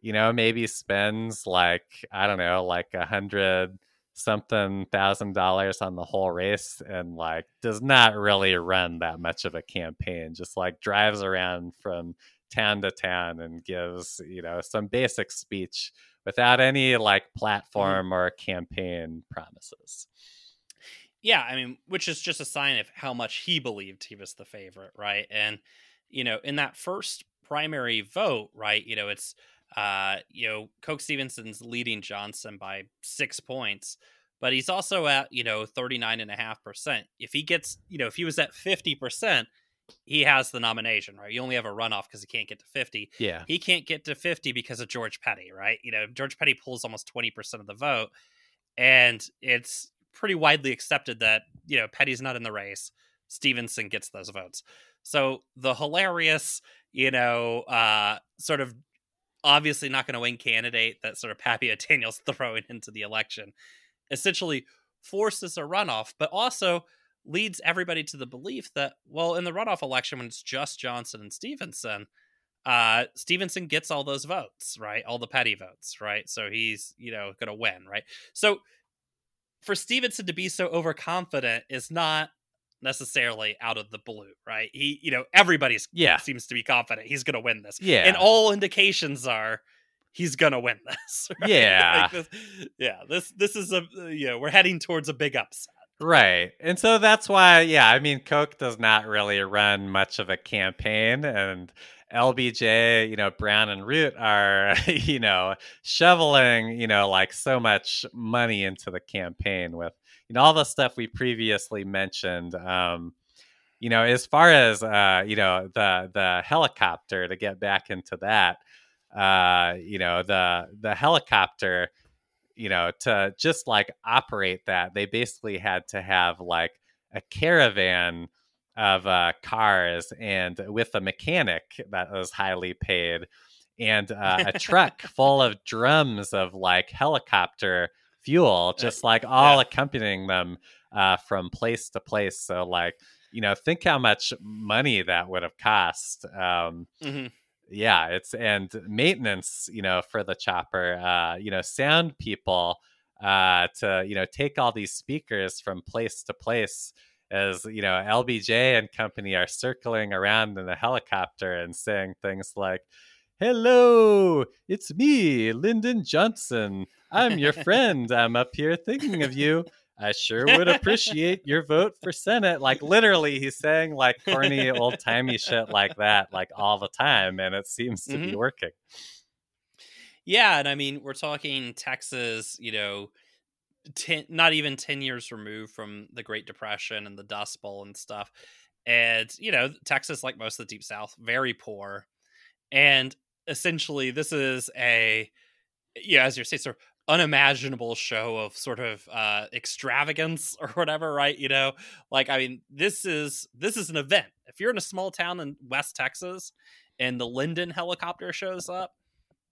you know, maybe spends like I don't know, like a hundred something thousand dollars on the whole race, and like does not really run that much of a campaign. Just like drives around from town to town and gives you know some basic speech without any like mm-hmm. platform or campaign promises. Yeah, I mean, which is just a sign of how much he believed he was the favorite, right? And you know, in that first primary vote, right, you know, it's uh, you know, Coke Stevenson's leading Johnson by 6 points, but he's also at, you know, 39.5%. If he gets, you know, if he was at 50%, he has the nomination, right? You only have a runoff because he can't get to 50. Yeah. He can't get to 50 because of George Peddy, right? You know, George Peddy pulls almost 20% of the vote. And it's pretty widely accepted that, you know, Peddy's not in the race. Stevenson gets those votes. So the hilarious, you know, uh, sort of obviously not going to win candidate that sort of Pappy Daniels throwing into the election essentially forces a runoff, but also leads everybody to the belief that, well, in the runoff election, when it's just Johnson and Stevenson, uh, Stevenson gets all those votes, right? All the Peddy votes, right? So he's, you know, going to win, right? So for Stevenson to be so overconfident is not necessarily out of the blue, right? He, you know, everybody's yeah seems to be confident he's going to win this. Yeah, and all indications are he's going to win this. Right? Yeah, like this, yeah. This this is a you know we're heading towards a big upset. Right. And so that's why, yeah, I mean, Coke does not really run much of a campaign. And LBJ, you know, Brown and Root are, you know, shoveling, you know, like so much money into the campaign with, you know, all the stuff we previously mentioned. Um, you know, as far as uh, you know, the the helicopter to get back into that, uh, you know, the the helicopter you know, to just like operate that, they basically had to have like a caravan of uh, cars and with a mechanic that was highly paid and uh, a truck full of drums of like helicopter fuel, just like all yeah. accompanying them uh, from place to place. So, like, you know, think how much money that would have cost. Um, mm-hmm yeah it's and maintenance you know for the chopper uh you know sound people uh to you know take all these speakers from place to place as you know lbj and company are circling around in a helicopter and saying things like hello it's me lyndon johnson. I'm your friend. I'm up here thinking of you I sure would appreciate your vote for Senate. Like literally, he's saying like corny old timey shit like that, like all the time, and it seems to mm-hmm. be working. Yeah, and I mean, we're talking Texas, you know, ten, not even ten years removed from the Great Depression and the Dust Bowl and stuff, and you know, Texas, like most of the Deep South, very poor, and essentially, this is a yeah, as you say, sort of unimaginable show of sort of uh extravagance or whatever right? You know like i mean this is this is an event. If you're in a small town in west texas and the lyndon helicopter shows up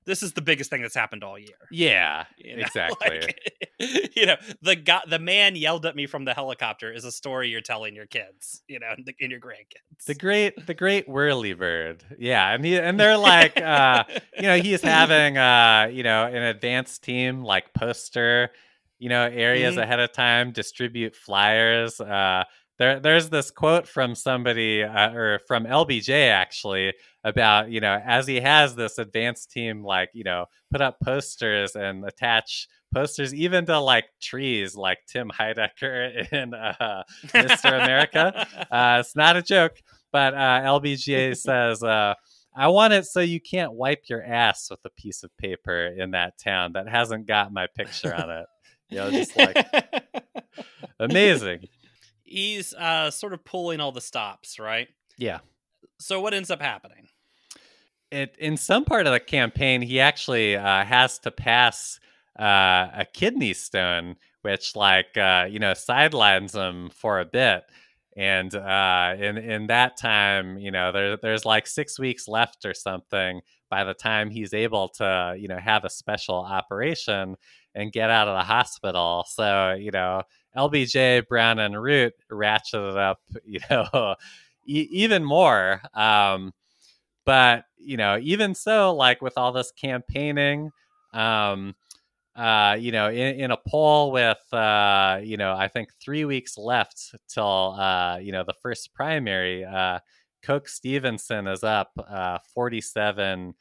this is the biggest thing that's happened all year. Yeah, you know? exactly. Like, you know, the guy, the man yelled at me from the helicopter is a story you're telling your kids, you know, in your grandkids. The great, the great whirly bird. Yeah, and he and they're like, uh, you know, he's having, uh, you know, an advanced team like poster, you know, areas mm-hmm. ahead of time, distribute flyers. Uh, there, there's this quote from somebody uh, or from LBJ actually about you know as he has this advanced team like you know put up posters and attach posters even to like trees like Tim Heidecker in uh, Mr. America. Uh, it's not a joke, but uh, LBJ says. Uh, I want it so you can't wipe your ass with a piece of paper in that town that hasn't got my picture on it. You know, just like amazing he's uh, sort of pulling all the stops, right? Yeah. So what ends up happening? It in some part of the campaign, he actually uh, has to pass uh, a kidney stone, which like uh, you know sidelines him for a bit. And uh, in in that time, you know, there, there's like six weeks left or something. By the time he's able to, you know, have a special operation and get out of the hospital, so you know, LBJ, Brown, and Root ratcheted up, you know, e- even more. Um, but you know, even so, like with all this campaigning, um, uh, you know, in, in a poll with, uh, you know, I think three weeks left till, uh, you know, the first primary, uh, Coke Stevenson is up uh, 47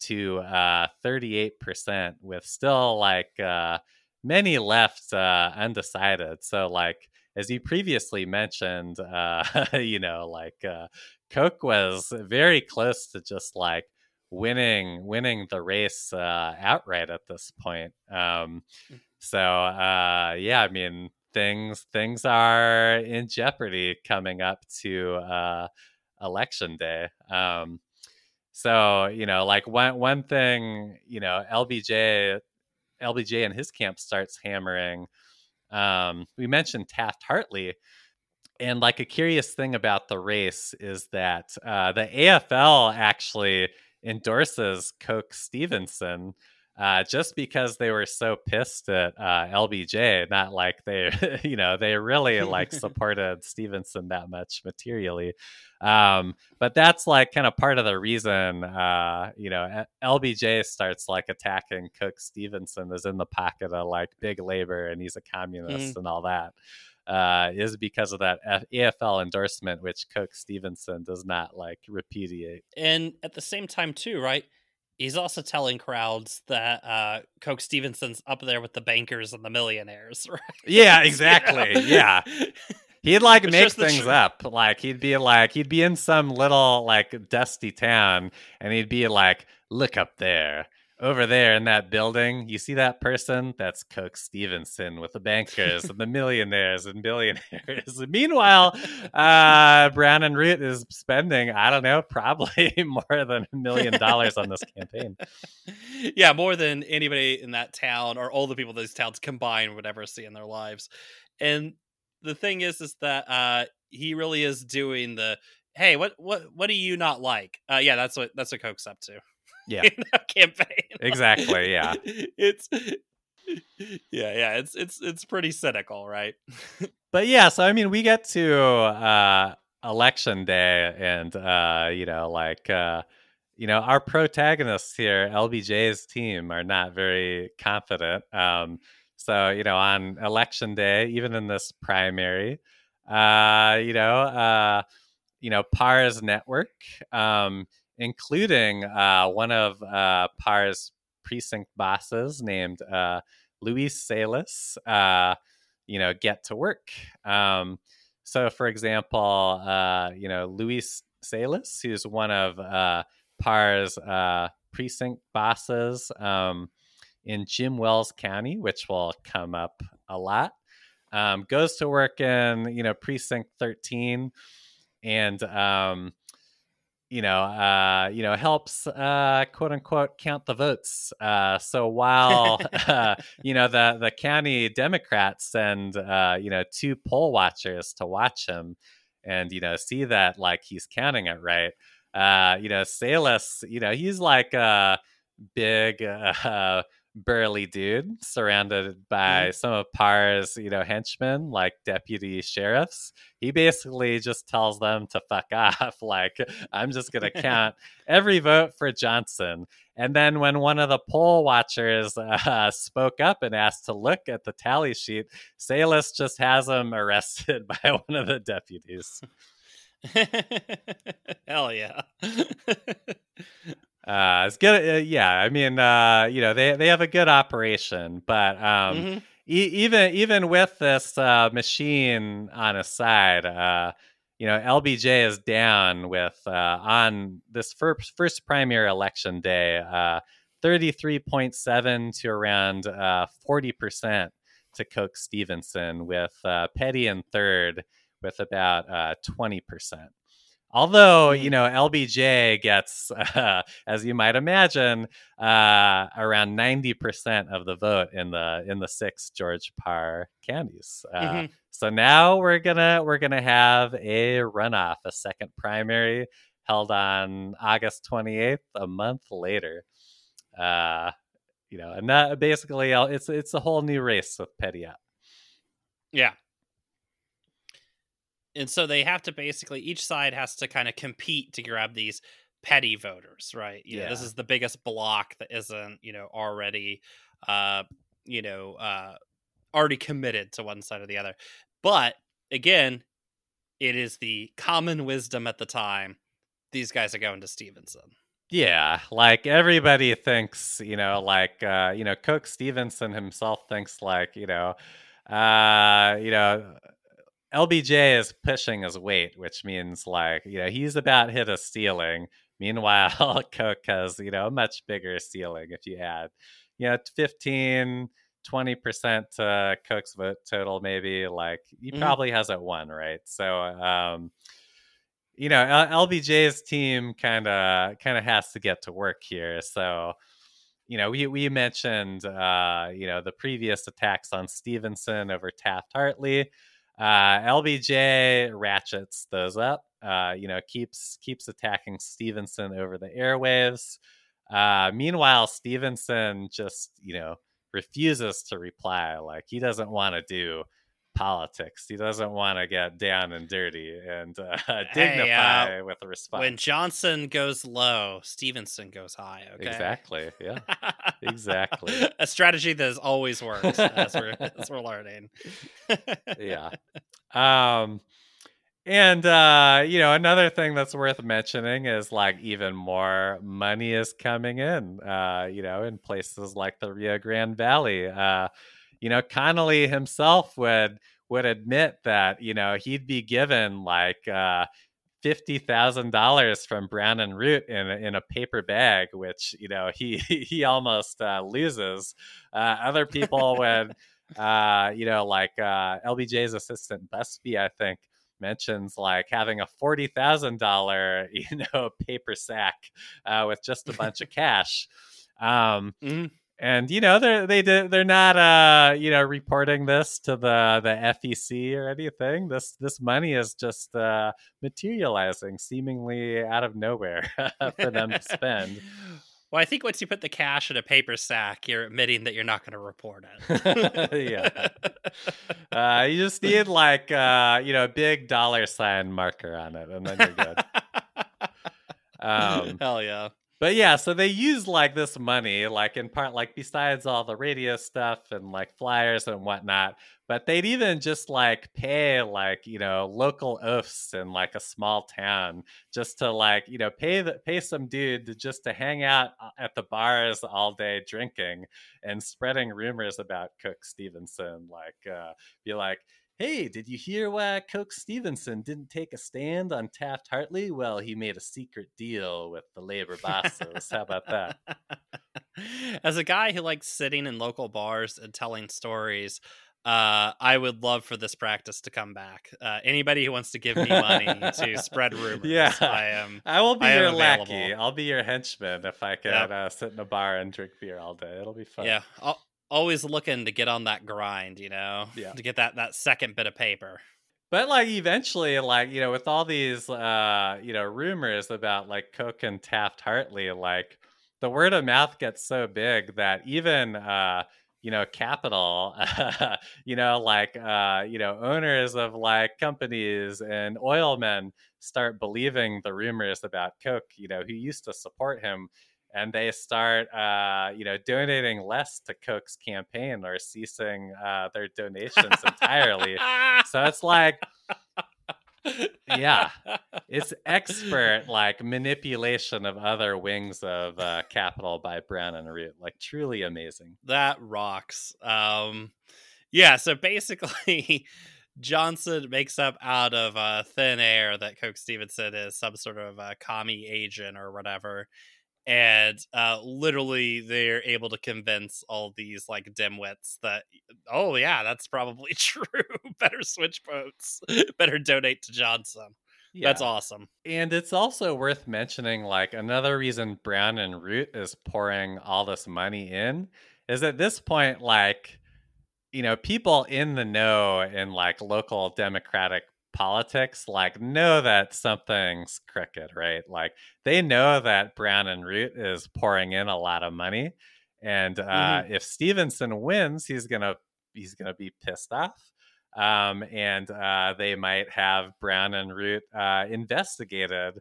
to uh, 38% with still like, uh, many left uh, undecided. So, like as you previously mentioned, uh, you know, like uh, Coke was very close to just like winning winning the race uh, outright at this point. Um, mm. so, uh, yeah, I mean, things things are in jeopardy coming up to uh, election day. Um, so you know, like one one thing, you know, LBJ LBJ and his camp starts hammering. Um, we mentioned Taft Hartley. And like a curious thing about the race is that uh, the AFL actually endorses Coke Stevenson uh, just because they were so pissed at uh, LBJ. Not like they, you know, they really like supported Stevenson that much materially. Um, but that's like kind of part of the reason, uh, you know, LBJ starts like attacking Coke Stevenson is in the pocket of like big labor and he's a communist mm. and all that. Uh, is because of that F- AFL endorsement, which Coke Stevenson does not like repudiate. And at the same time, too, right? He's also telling crowds that uh, Coke Stevenson's up there with the bankers and the millionaires, right? Yeah, exactly. You know? Yeah. He'd like It's make things tr- up. Like he'd be like he'd be in some little like dusty town and he'd be like, "Look up there. Over there in that building, you see that person? That's Coke Stevenson with the bankers and the millionaires and billionaires." Meanwhile, uh Brown and Root is spending, I don't know, probably more than a million dollars on this campaign. yeah, more than anybody in that town or all the people those towns combined would ever see in their lives. And the thing is, is that uh, he really is doing the hey, what what what do you not like? Uh, yeah, that's what that's what Coke's up to. Yeah. in that campaign. Exactly, yeah. it's yeah, yeah. It's it's it's pretty cynical, right? but yeah, so I mean, we get to uh, election day, and uh, you know, like uh, you know, our protagonists here, LBJ's team, are not very confident. Um, so you know, on election day, even in this primary, uh, you know, uh, you know, Parr's network, um, including uh, one of uh, Parr's precinct bosses named uh, Luis Salas, uh, you know, get to work. Um, so, for example, uh, you know, Luis Salas, who's one of uh, Parr's precinct bosses um, in Jim Wells County, which will come up a lot, um, goes to work in, you know, precinct 13 and, um, you know, uh, you know, helps uh, quote unquote count the votes. Uh, so while uh, you know the the county Democrats send uh, you know two poll watchers to watch him and you know see that like he's counting it right. Uh, you know, Salas, you know, he's like a big burly dude surrounded by some of Parr's, you know, henchmen like deputy sheriffs. He basically just tells them to fuck off. Like, I'm just going to count every vote for Johnson. And then when one of the poll watchers uh, spoke up and asked to look at the tally sheet, Salas just has him arrested by one of the deputies. Hell yeah. Uh, it's good. Uh, yeah, I mean, uh, you know, they they have a good operation, but um, Mhm. e- even even with this uh, machine on his side, uh, you know, LBJ is down with uh, on this first first primary election day, uh, thirty three point seven to around uh, forty percent to Coke Stevenson, with uh, Peddy in third with about uh, twenty percent. Although you know LBJ gets, uh, as you might imagine, uh, around ninety percent of the vote in the in the six George Parr candies. Uh, Mhm. So now we're gonna we're gonna have a runoff, a second primary held on August twenty eighth, a month later. Uh, you know, and that basically it's it's a whole new race with Peddy up. Yeah. And so they have to basically each side has to kind of compete to grab these Peddy voters, right? You know, this is the biggest block that isn't, you know, already uh, you know, uh already committed to one side or the other. But again, it is the common wisdom at the time. These guys are going to Stevenson. Yeah, like everybody thinks, you know, like uh, you know, Coke Stevenson himself thinks like, you know, uh, you know, LBJ is pushing his weight, which means like, you know, he's about hit a ceiling. Meanwhile, Coke has, you know, a much bigger ceiling if you add, you know, 15, 20% to Coke's vote total, maybe like he Mhm. probably has at one, right? So, um, you know, L- LBJ's team kind of kind of has to get to work here. So, you know, we we mentioned uh, you know the previous attacks on Stevenson over Taft Hartley. Uh, LBJ ratchets those up. Uh, you know, keeps keeps attacking Stevenson over the airwaves. Uh, meanwhile, Stevenson just you know refuses to reply. Like he doesn't want to do politics. He doesn't want to get down and dirty and uh, dignify with a response. When Johnson goes low, Stevenson goes high, okay? Exactly. Yeah. Exactly. a strategy that has always worked, as we're, as we're learning. yeah. Um, And uh, you know, another thing that's worth mentioning is like even more money is coming in. Uh, you know, in places like the Rio Grande Valley. Uh, you know, Connally himself would would admit that you know he'd be given like uh, fifty thousand dollars from Brown and Root in a, in a paper bag, which you know he he almost uh, loses. Uh, other people would, uh, you know, like uh, LBJ's assistant Busby, I think mentions like having a forty thousand dollar you know paper sack uh, with just a bunch of cash. Um, mm-hmm. And you know they're they they're not uh you know reporting this to the the FEC or anything. This this money is just uh, materializing seemingly out of nowhere for them to spend. Well, I think once you put the cash in a paper sack, you're admitting that you're not going to report it. yeah. Uh, you just need like uh, you know a big dollar sign marker on it, and then you're good. Um, Hell yeah. But yeah, so they use like this money, like in part, like besides all the radio stuff and like flyers and whatnot, but they'd even just like pay like, you know, local oafs in like a small town just to like, you know, pay the, pay some dude to just to hang out uh, at the bars all day drinking and spreading rumors about Coke Stevenson. Like, uh, be like, Hey, did you hear why Coke Stevenson didn't take a stand on Taft Hartley? Well, he made a secret deal with the labor bosses. How about that? As a guy who likes sitting in local bars and telling stories, uh, I would love for this practice to come back. Uh, anybody who wants to give me money to spread rumors, yeah, I am. I will be I your lackey. I'll be your henchman if I can Yep. uh, sit in a bar and drink beer all day. It'll be fun. Yeah, al- always looking to get on that grind, you know, Yeah. to get that that second bit of paper. But like eventually, like you know, with all these uh, you know rumors about like Coke and Taft Hartley, like the word of mouth gets so big that even uh, you know, capital, you know, like uh, you know, owners of like companies and oil men start believing the rumors about Coke, you know, who used to support him and they start uh, you know donating less to coke's campaign or ceasing uh, their donations entirely so it's like yeah it's expert like manipulation of other wings of uh, capital by brown and root like truly amazing that rocks. Um, yeah, so basically, Johnson makes up out of uh, thin air that Coke Stevenson is some sort of a commie agent or whatever. And uh, literally, they're able to convince all these like dimwits that, oh, yeah, that's probably true. Better switch boats. Better donate to Johnson. That's awesome. And it's also worth mentioning like another reason Brown and Root is pouring all this money in is at this point, like, you know, people in the know in like local democratic politics like know that something's crooked, right? Like they know that Brown and Root is pouring in a lot of money. And uh, if Stevenson wins, he's gonna he's gonna be pissed off um, and uh, they might have Brown and Root uh, investigated,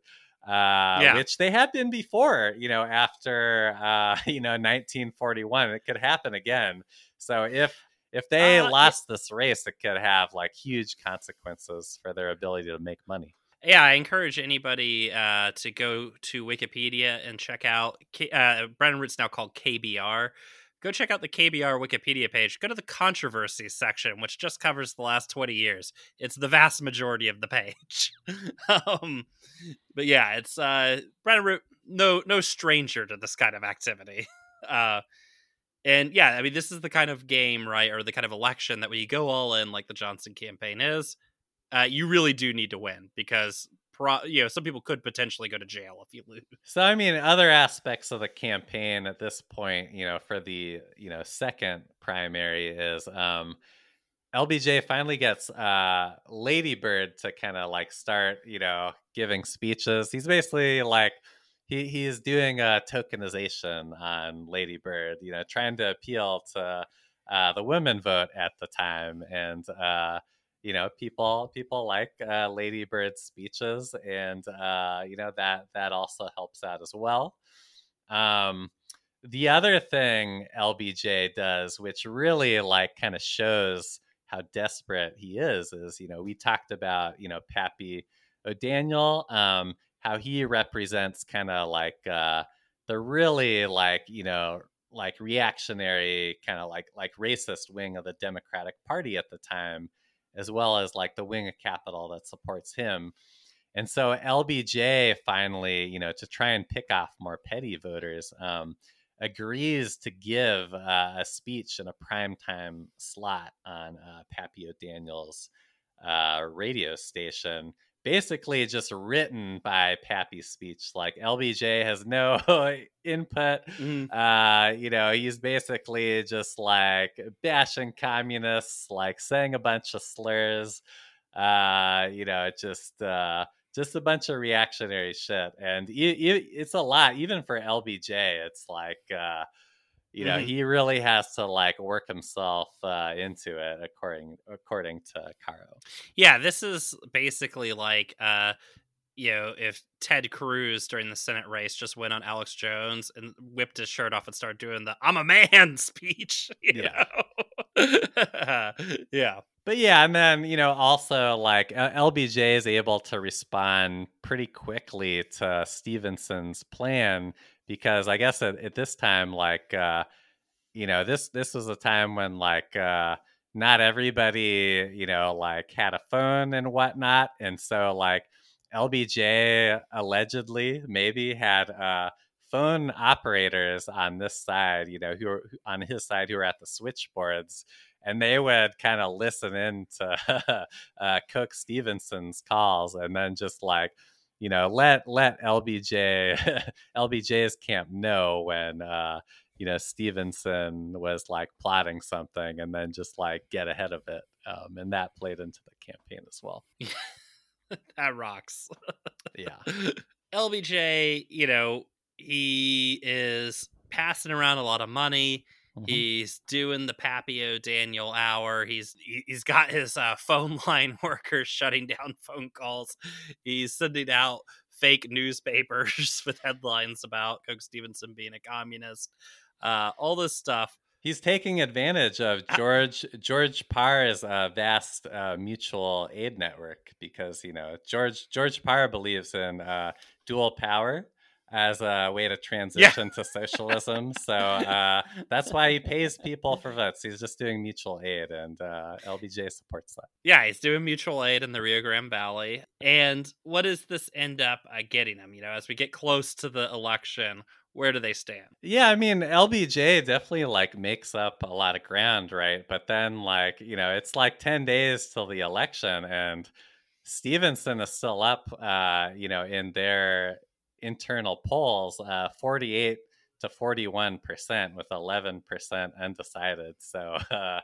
uh, which they had been before. You know, after uh, you know 1941, it could happen again. So if if they Uh, lost this race, it could have like huge consequences for their ability to make money. Yeah, I encourage anybody uh, to go to Wikipedia and check out. K- uh, Brown and Root's now called KBR. Go check out the KBR Wikipedia page. Go to the controversy section, which just covers the last 20 years. It's the vast majority of the page. um, but yeah, it's uh, Brown and Root, no, no stranger to this kind of activity. Uh, and yeah, I mean, this is the kind of game, right, or the kind of election that when you go all in, like the Johnson campaign is, uh, you really do need to win because pro- you know some people could potentially go to jail if you lose. So I mean, other aspects of the campaign at this point, you know, for the you know second primary is um, LBJ finally gets uh, Ladybird to kind of like start, you know, giving speeches. He's basically like he he's doing a tokenization on Ladybird, you know, trying to appeal to uh, the women vote at the time, and uh, you know, people people like uh, Ladybird's speeches, and uh, you know that that also helps out as well. Um, the other thing LBJ does, which really like kind of shows how desperate he is is you know we talked about you know Pappy O'Daniel, um, how he represents kind of like uh, the really like you know like reactionary kind of like like racist wing of the Democratic Party at the time, as well as like the wing of capital that supports him. And so LBJ finally, you know, to try and pick off more Peddy voters, um, agrees to give uh, a speech in a primetime slot on uh, Pappy O'Daniel's uh, radio station basically just written by Pappy's speech. Like LBJ has no input. Mm-hmm. Uh, you know, he's basically just like bashing communists, like saying a bunch of slurs. Uh, you know, just uh, just a bunch of reactionary shit, and it's a lot even for LBJ. It's like. Uh, you know mm-hmm. he really has to like work himself uh, into it according according to caro. Yeah this is basically like uh you know if ted cruz during the senate race just went on alex jones and whipped his shirt off and started doing the i'm a man speech yeah. yeah. But yeah and then you know also like lbj is able to respond pretty quickly to stevenson's plan because I guess at, at this time, like, uh, you know, this this was a time when like uh, not everybody, you know, like had a phone and whatnot, and so like LBJ allegedly maybe had uh, phone operators on this side, you know, who were on his side who were at the switchboards. And they would kind of listen in to uh, Coke Stevenson's calls and then just like you know, let let LBJ LBJ's camp know when uh, you know Stevenson was like plotting something, and then just like get ahead of it, um, and that played into the campaign as well. that rocks. yeah, LBJ, you know, he is passing around a lot of money. Mm-hmm. He's doing the Pappy O'Daniel hour. He's he's got his uh, phone line workers shutting down phone calls. He's sending out fake newspapers with headlines about Coke Stevenson being a communist. Uh, all this stuff. He's taking advantage of George George Parr's uh, vast uh, mutual aid network because you know George George Parr believes in uh, dual power as a way to transition yeah. to socialism. so uh, that's why he pays people for votes. He's just doing mutual aid, and uh, LBJ supports that. Yeah, he's doing mutual aid in the Rio Grande Valley. And what does this end up uh, getting him? You know, as we get close to the election, where do they stand? Yeah, I mean, LBJ definitely like makes up a lot of ground, right? But then, like, you know, it's like 10 days till the election, and Stevenson is still up, uh, you know, in their internal polls, uh, 48 to 41 percent, with 11 percent undecided. So, uh,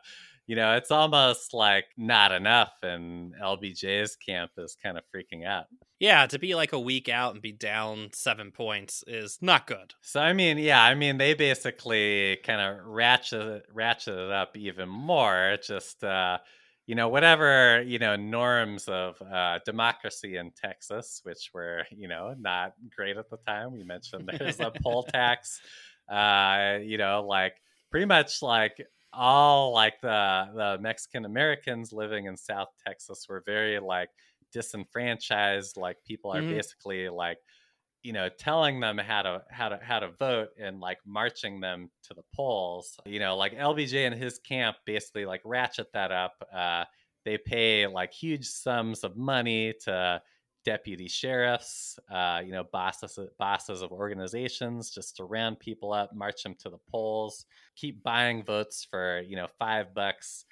you know, it's almost like not enough, and LBJ's camp is kind of freaking out. Yeah, to be like a week out and be down seven points is not good. So I mean, yeah, I mean they basically kind of ratchet ratchet it up even more. Just uh, you know whatever you know norms of uh, democracy in Texas, which were you know not great at the time. We mentioned there's a poll tax. Uh, you know, like pretty much like all like the the Mexican Americans living in South Texas were very like disenfranchised. Like people are mm-hmm. basically like you know telling them how to how to how to vote and like marching them to the polls you know like lbj and his camp basically like ratchet that up uh, they pay like huge sums of money to deputy sheriffs uh, you know bosses bosses of organizations just to round people up march them to the polls keep buying votes for you know five bucks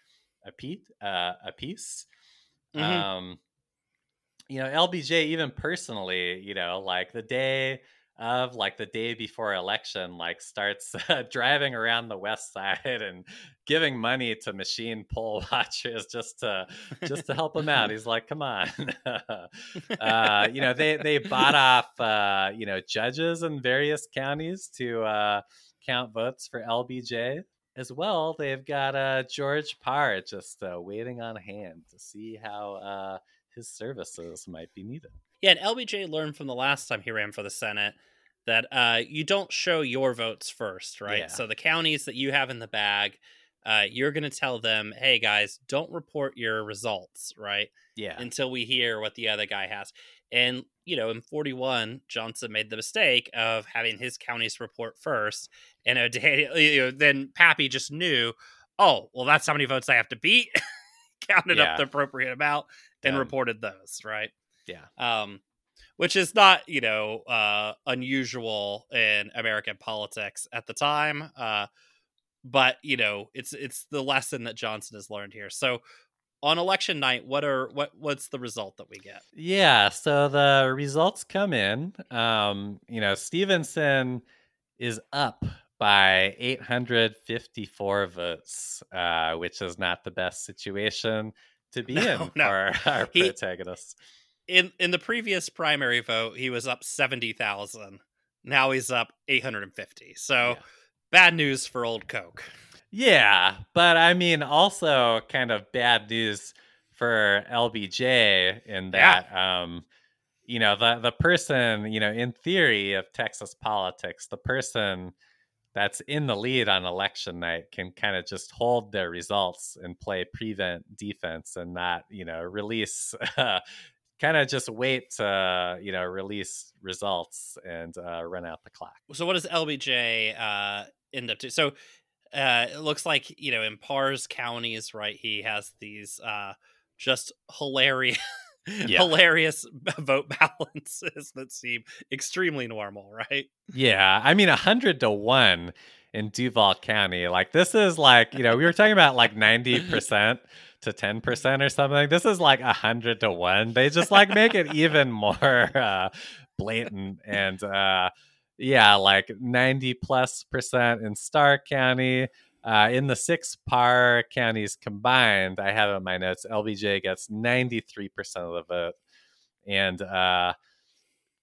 a piece uh, a piece mm-hmm. um you know, LBJ even personally, you know, like the day of like the day before election like starts uh, driving around the west side and giving money to machine poll watchers just to just to help him out. He's like come on. Uh, you know they they bought off uh, you know judges in various counties to uh, count votes for lbj as well they've got uh, george parr just uh, waiting on hand to see how his services might be needed. Yeah, and LBJ learned from the last time he ran for the Senate that uh, you don't show your votes first, right? Yeah. So the counties that you have in the bag, uh, you're going to tell them, "Hey guys, don't report your results, right? Yeah. Until we hear what the other guy has." And you know, in 41, Johnson made the mistake of having his counties report first, and you know, then Pappy just knew, oh, well, that's how many votes I have to beat. Counted Yeah. up the appropriate amount and reported those, right? Yeah. um, which is not you know uh, unusual in American politics at the time. Uh, but you know it's it's the lesson that Johnson has learned here. So on election night, what are what what's the result that we get? Yeah, so the results come in. Um, you know, Stevenson is up by 854 votes, uh, which is not the best situation to be No, in no. for our He- protagonist. In in the previous primary vote, he was up seventy thousand. Now he's up eight hundred and fifty. So Yeah. bad news for old Coke. Yeah, but I mean, also kind of bad news for LBJ in Yeah. that, um, you know, the the person, you know, in theory of Texas politics, the person that's in the lead on election night can kind of just hold their results and play prevent defense and not, you know, release. kind of just wait to you know release results and uh, run out the clock so what does LBJ uh, end up to? So uh, it looks like you know in Parr's counties, right? He has these uh, just hilarious, Yeah. hilarious vote balances that seem extremely normal, right? Yeah, I mean, a hundred to one in Duval County. Like this is like you know we were talking about like ninety percent to ten percent or something. This is like a hundred to one. They just like make it even more uh, blatant and uh, yeah, like ninety plus percent in Starr County. Uh, in the six Parr counties combined, I have in my notes, LBJ gets 93% of the vote. And uh,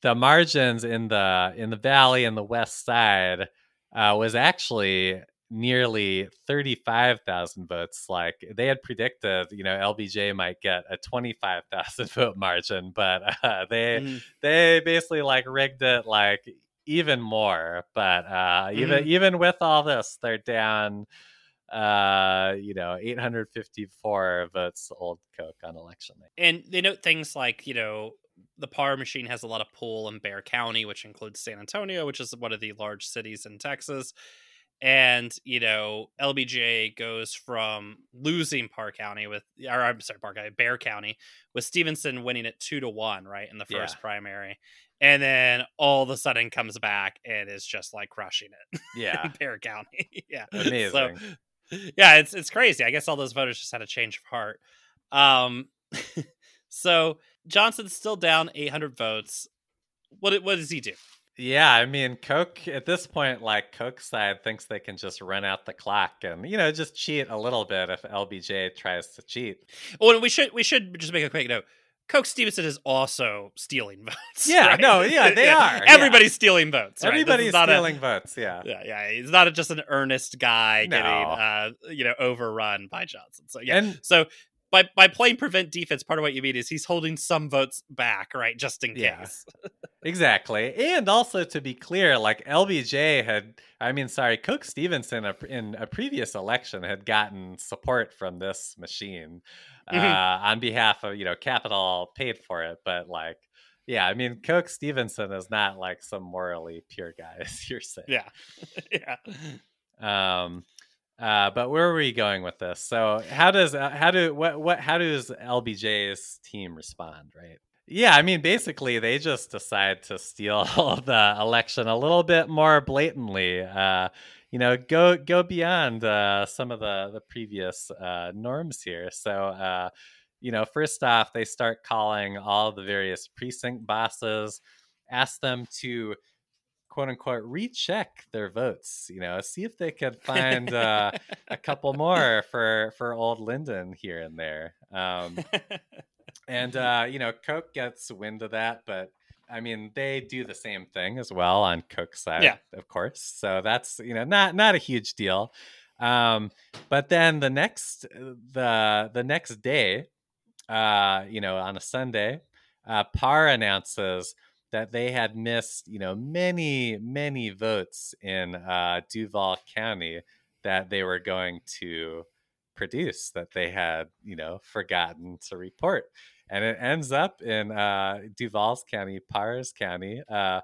the margins in the in the valley and the west side uh, was actually nearly 35,000 votes like they had predicted you know LBJ might get a 25,000 vote margin but uh, they Mhm. they basically like rigged it like even more but uh even even with all this they're down uh you know 854 votes to old coke on election night And they note things like you know the Parr machine has a lot of pull in Bexar County, which includes San Antonio, which is one of the large cities in Texas. And you know, LBJ goes from losing Park County with, or I'm sorry, Park County, Bexar County, with Stevenson winning it two to one, right in the first Yeah. primary, and then all of a sudden comes back and is just like crushing it yeah in Bexar County. yeah, Amazing. So, yeah, it's it's crazy. I guess all those voters just had a change of heart. Um, so Johnson's still down 800 votes. What what does he do? Yeah, I mean, Coke at this point, like Coke's side thinks they can just run out the clock and you know just cheat a little bit if LBJ tries to cheat. Oh, and we should we should just make a quick note. Coke Stevenson is also stealing votes. Yeah, right? no, yeah, they are, yeah. Everybody's stealing votes. right? Everybody's not a- stealing votes. Yeah, yeah, yeah. He's not a, just an earnest guy No. getting, uh, you know, overrun by Johnson. So yeah. and so by by playing prevent defense, part of what you mean is he's holding some votes back, right, just in Yeah. case. exactly. And also to be clear, like LBJ had, I mean, sorry, Coke Stevenson in a previous election had gotten support from this machine uh, Mhm. on behalf of you know Capital paid for it, but like. Yeah, I mean, Coke Stevenson is not like some morally pure guy, as you're saying. Yeah, yeah. Um, uh, but where were we going with this? So how does uh, how do what what how does LBJ's team respond? Right? Yeah, I mean, basically they just decide to steal the election a little bit more blatantly. Uh, you know, go go beyond uh, some of the the previous uh, norms here. So. Uh, you know, first off, they start calling all the various precinct bosses, ask them to quote unquote recheck their votes you know see if they could find uh, a couple more for for old lyndon here and there um and uh you know coke gets wind of that but i mean they do the same thing as well on coke's side Yeah. of course so that's you know not not a huge deal um but then the next the the next day uh you know on a sunday uh parr announces that they had missed, you know, many, many votes in uh, Duval County that they were going to produce that they had, you know, forgotten to report. And it ends up in uh, Duval's County, Parr's County. Uh,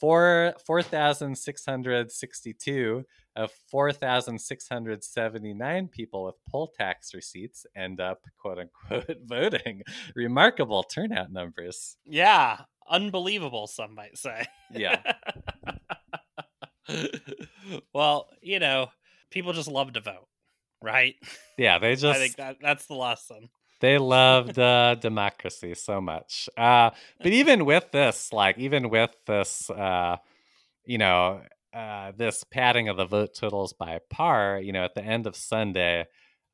four 4,662 of 4,679 people with poll tax receipts end up, quote unquote, voting. Remarkable turnout numbers. Yeah, unbelievable, some might say. Yeah. well, you know, people just love to vote, right? Yeah, they just. I think that, that's the lesson. They loved uh, democracy so much. Uh, but even with this, like, even with this, uh, you know, uh, this padding of the vote totals by Parr, you know, at the end of Sunday,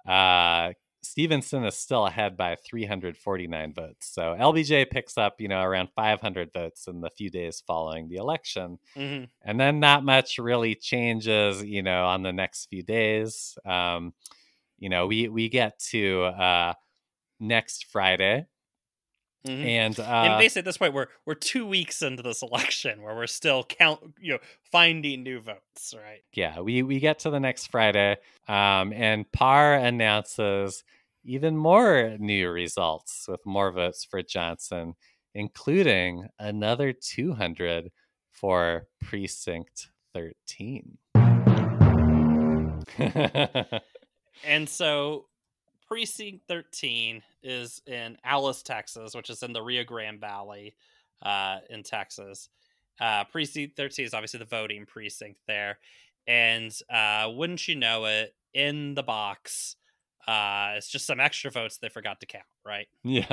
uh, Stevenson is still ahead by 349 votes. So LBJ picks up, you know, around 500 votes in the few days following the election. hmm And then not much really changes, you know, on the next few days. Um, you know, we we get to uh, next Friday, hmm and uh, and basically at this point we're we're two weeks into this election where we're still count you know finding new votes right yeah, we we get to the next Friday, um, and Parr announces even more new results with more votes for Johnson, including another 200 for precinct 13. and so precinct 13 is in alice texas which is in the rio grande valley uh, in texas uh, precinct 13 is obviously the voting precinct there and uh, wouldn't you know it in the box uh, it's just some extra votes they forgot to count right Yeah,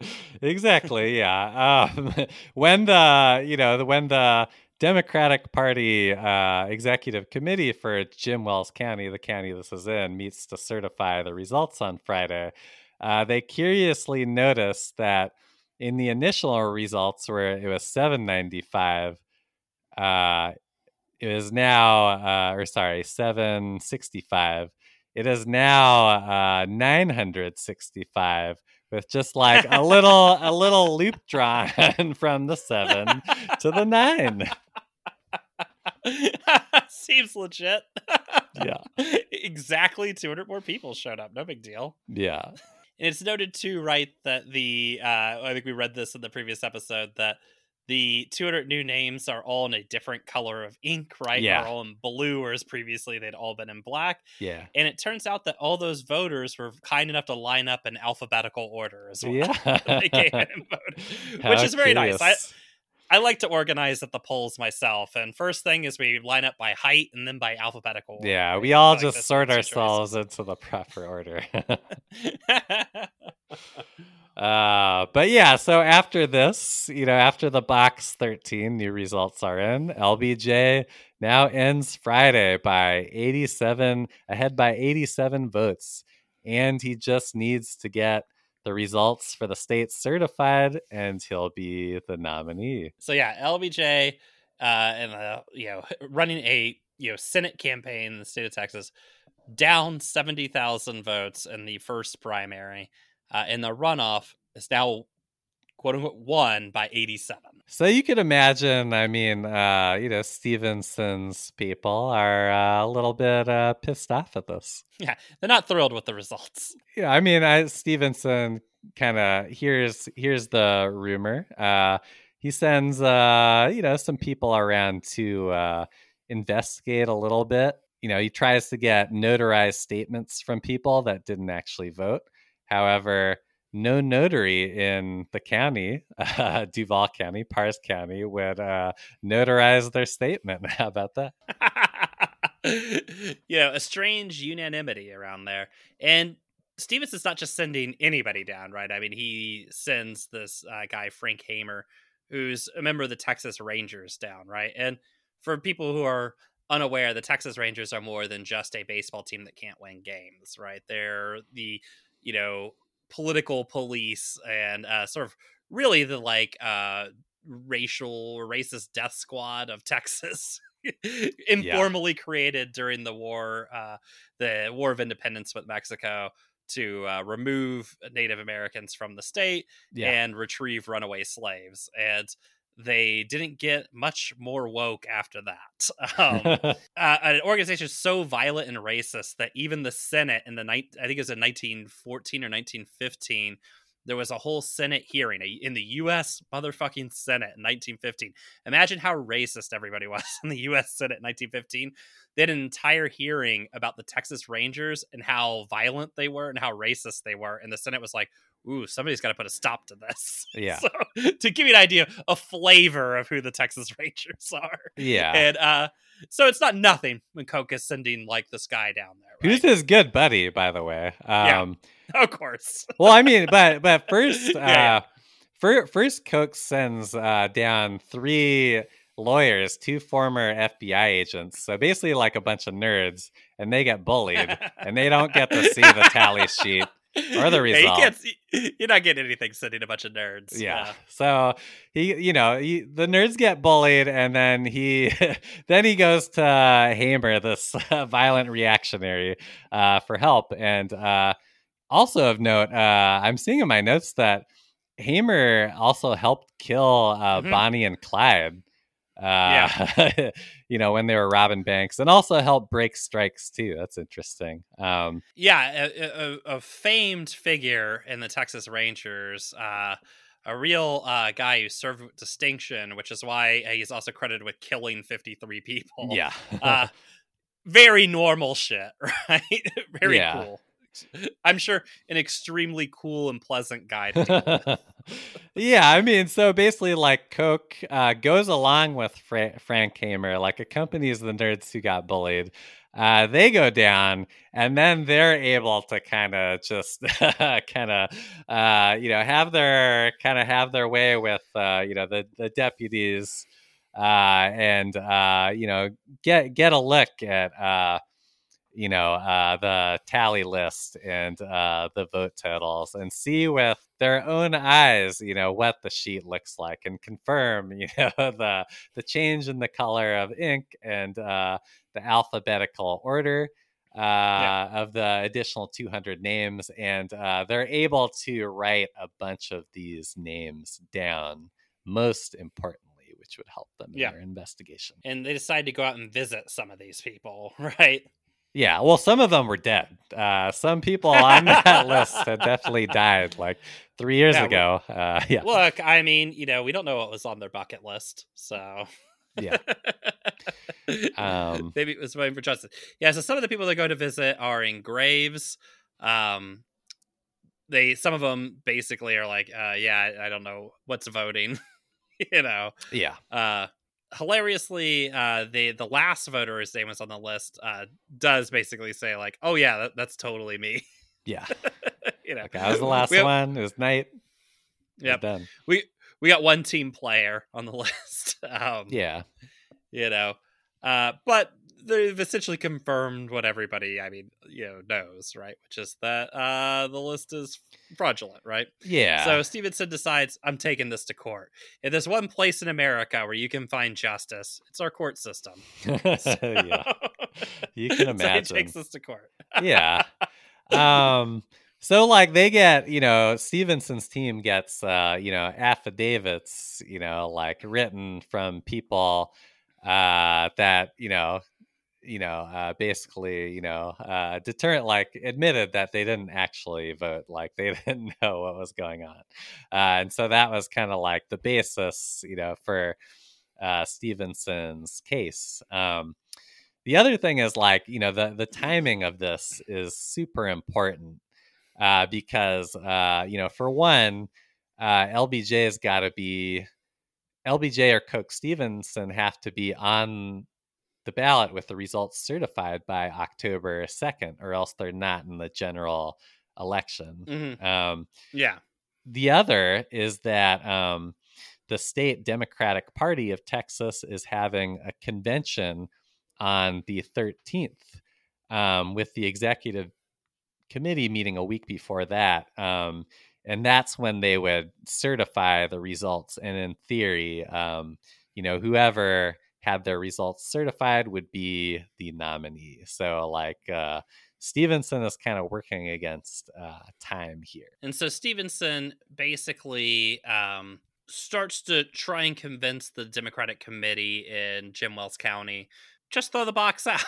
exactly. Yeah. Um, when the you know the, when the Democratic Party uh, executive committee for Jim Wells County, the county this is in, meets to certify the results on Friday, uh, they curiously noticed that in the initial results where it was 795, uh, it is now, uh, or sorry, 765. It is now uh, 965 with just like a little a little loop drawn from the seven to the nine. seems legit Yeah. exactly 200 more people showed up no big deal Yeah. And it's noted too, right, that the uh, I think we read this in the previous episode that the 200 new names are all in a different color of ink, right? Yeah. They're all in blue, whereas previously they'd all been in black. Yeah. And it turns out that all those voters were kind enough to line up in alphabetical order as well. Yeah. they came in and voted, which is very nice. I, curious. I like to organize at the polls myself. And first thing is we line up by height and then by alphabetical order. yeah, we all Like just sort ourselves into the proper order. Uh, but yeah, so after this, you know, after the box 13 new results are in, LBJ now ends Friday by 87, ahead by 87 votes. And he just needs to get the results for the state certified, and he'll be the nominee. So yeah, LBJ uh, and uh, you know running a you know Senate campaign in the state of Texas, down seventy thousand votes in the first primary, uh, and the runoff is now quote unquote won by eighty seven. So you could imagine, I mean, uh, you know, Stevenson's people are uh, a little bit uh, pissed off at this. Yeah, they're not thrilled with the results. Yeah, I mean, I, Stevenson kind of here's here's the rumor. Uh, he sends uh, you know some people around to uh, investigate a little bit. You know, he tries to get notarized statements from people that didn't actually vote. However, no notary in the county, uh, Duval County, Parr's County, would uh, notarize their statement. How about that? you know, a strange unanimity around there. And Stevenson's not just sending anybody down, right? I mean, he sends this uh, guy, Frank Hamer, who's a member of the Texas Rangers down, right? And for people who are unaware, the Texas Rangers are more than just a baseball team that can't win games, right? They're the, you know, political police and uh, sort of really the like uh, racial racist death squad of Texas. informally created during the war, uh, the War of Independence with Mexico, to uh, remove Native Americans from the state Yeah. and retrieve runaway slaves. And they didn't get much more woke after that. Um, uh, an organization so violent and racist that even the Senate in the night, I think it was in 1914 or 1915, there was a whole Senate hearing in the U.S. motherfucking Senate in 1915. Imagine how racist everybody was in the U.S. Senate in 1915. They had an entire hearing about the Texas Rangers and how violent they were and how racist they were, and the Senate was like, "Ooh, somebody's got to put a stop to this." Yeah. So, to give you an idea, a flavor of who the Texas Rangers are. Yeah. And uh, so it's not nothing when Coke is sending like this guy down there. Right? Who's his good buddy, by the way? Um, yeah. Of course. well, I mean, but but first, uh, Yeah, fir- first Coke sends uh, down three lawyers, two former FBI agents. So basically, like a bunch of nerds, and they get bullied, and they don't get to see the tally sheet or the Yeah, you result. can't see- you're not getting anything sending a bunch of nerds. yeah. So he, you know, he, the nerds get bullied, and then he, then he goes to Hamer, this uh, violent reactionary, uh, for help. And uh, also of note, uh, I'm seeing in my notes that Hamer also helped kill uh, Mhm. Bonnie and Clyde. Uh, you know, when they were robbing banks, and also helped break strikes too. That's interesting. Um, yeah, a, a, a famed figure in the Texas Rangers, uh, a real uh, guy who served with distinction, which is why he's also credited with killing 53 people. yeah. uh, very normal shit, right? very Yeah. cool. I'm sure an extremely cool and pleasant guy. Yeah, I mean, so basically, like Coke uh, goes along with Fra- Frank Hamer, like accompanies the nerds who got bullied. Uh, they go down, and then they're able to kind of just kind of, uh, you know, have their kind of have their way with, uh, you know, the the deputies, uh, and uh, you know, get get a look at. You know uh, the tally list and uh, the vote totals and see with their own eyes you know what the sheet looks like and confirm you know the the change in the color of ink and uh, the alphabetical order uh, of the additional 200 names and uh, they're able to write a bunch of these names down most importantly which would help them in Yeah. their investigation and they decide to go out and visit some of these people, right? Yeah, well, some of them were dead. Uh, some people on that list had definitely died like three years Yeah, ago. Uh, yeah, Look, I mean, you know, we don't know what was on their bucket list, so yeah. Um, maybe it was waiting for justice. Yeah, so some of the people that go to visit are in graves. Um, they some of them basically are like, uh, yeah, I, I don't know what's voting, you know. yeah. Uh, hilariously, uh, the the last voter whose name was on the list uh, does basically say like, oh yeah, that, that's totally me. Yeah. you know, Okay, I was the last We one. It was night. Done. we we got one team player on the list. Um, Yeah. you know, uh, but they've essentially confirmed what everybody, I mean, you know, knows, right? Which is that uh, the list is fraudulent, right? Yeah. So Stevenson decides, I'm taking this to court. If there's one place in America where you can find justice, it's our court system. yeah. You can So he imagine. takes this to court. yeah. Um so like they get, you know, Stevenson's team gets uh, you know, affidavits, you know, like written from people uh that, you know, you know, uh basically, you know, uh deterrent like admitted that they didn't actually vote, like they didn't know what was going on. Uh and so that was kind of like the basis, you know, for uh Stevenson's case. Um the other thing is like you know the the timing of this is super important uh, because uh, you know for one uh, LBJ's got to be LBJ or Coke Stevenson have to be on the ballot with the results certified by October 2nd or else they're not in the general election. Mhm. Um, Yeah. the other is that um, the state Democratic Party of Texas is having a convention on the 13th, um, with the executive committee meeting a week before that. Um, and that's when they would certify the results. And in theory, um, you know, whoever had their results certified would be the nominee. So, like, uh, Stevenson is kind of working against uh, time here. And so Stevenson basically um, starts to try and convince the Democratic committee in Jim Wells County just throw the box out.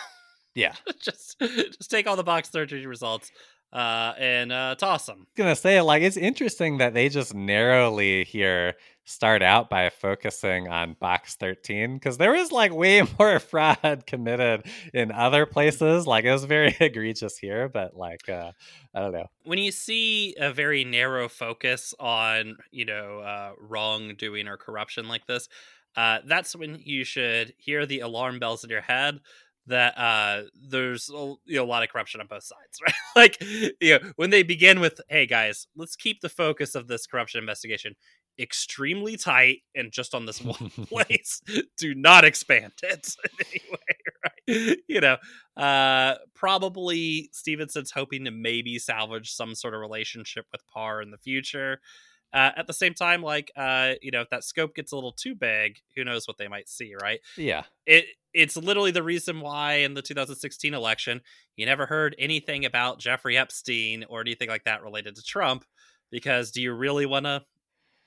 Yeah. just just take all the box 13 results uh, and uh, toss them. I was gonna say like it's interesting that they just narrowly here start out by focusing on box 13 because there was like way more fraud committed in other places. Like it was very egregious here but like uh i don't know. When you see a very narrow focus on, you know, uh, wrongdoing or corruption like this, uh, that's when you should hear the alarm bells in your head that uh there's a, you know, a lot of corruption on both sides right? Like you know when they begin with hey guys let's keep the focus of this corruption investigation extremely tight and just on this one place do not expand it in any way right? You know uh probably stevenson's hoping to maybe salvage some sort of relationship with parr in the future. Uh, at the same time like uh you know if that scope gets a little too big who knows what they might see right? Yeah. It it's literally the reason why in the 2016 election you never heard anything about Jeffrey Epstein or anything like that related to Trump because do you really want to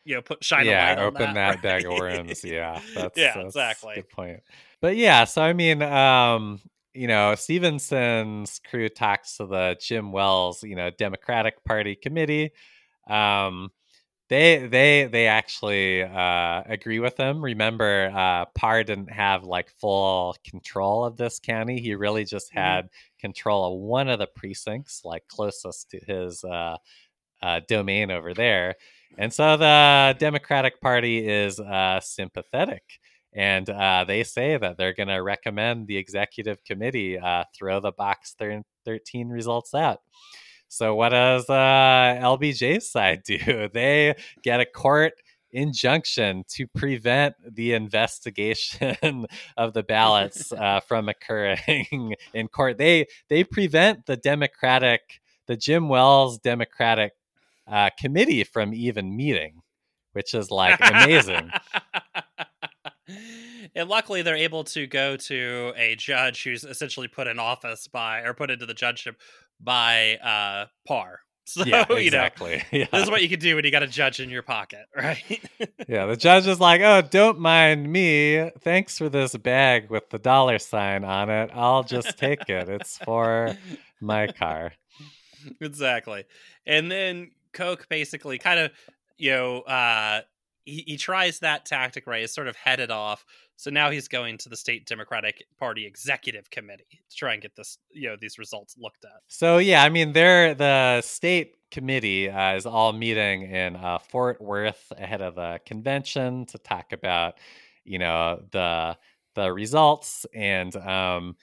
you know put shine a yeah light on open that, that, bag of right? worms yeah that's Yeah, that's exactly. good point but yeah so i mean um you know stevenson's crew talks to the jim wells you know democratic party committee um they they they actually uh, agree with him. Remember, uh, Parr didn't have like full control of this county. He really just Mhm. had control of one of the precincts, like closest to his uh, uh, domain over there. And so the Democratic Party is uh, sympathetic. And uh, they say that they're going to recommend the executive committee uh, throw the box 13 results out. So, what does uh, LBJ's side do? They get a court injunction to prevent the investigation of the ballots uh, from occurring in court. They they prevent the Democratic, the Jim Wells Democratic uh, committee from even meeting, which is like amazing. and luckily, they're able to go to a judge who's essentially put in office by, or put into the judgeship by uh, Parr. So yeah, you know, exactly. yeah. this is what you can do when you got a judge in your pocket, right? yeah, the judge is like, "Oh, don't mind me. Thanks for this bag with the dollar sign on it. I'll just take it. It's for my car." exactly. And then Coke basically kind of, you know, uh, he, he tries that tactic, right? Is sort of headed off. So now he's going to the state Democratic Party executive committee to try and get this, you know, these results looked at. So yeah, I mean, they're the state committee uh, is all meeting in uh, Fort Worth ahead of the convention to talk about, you know, the the results and um,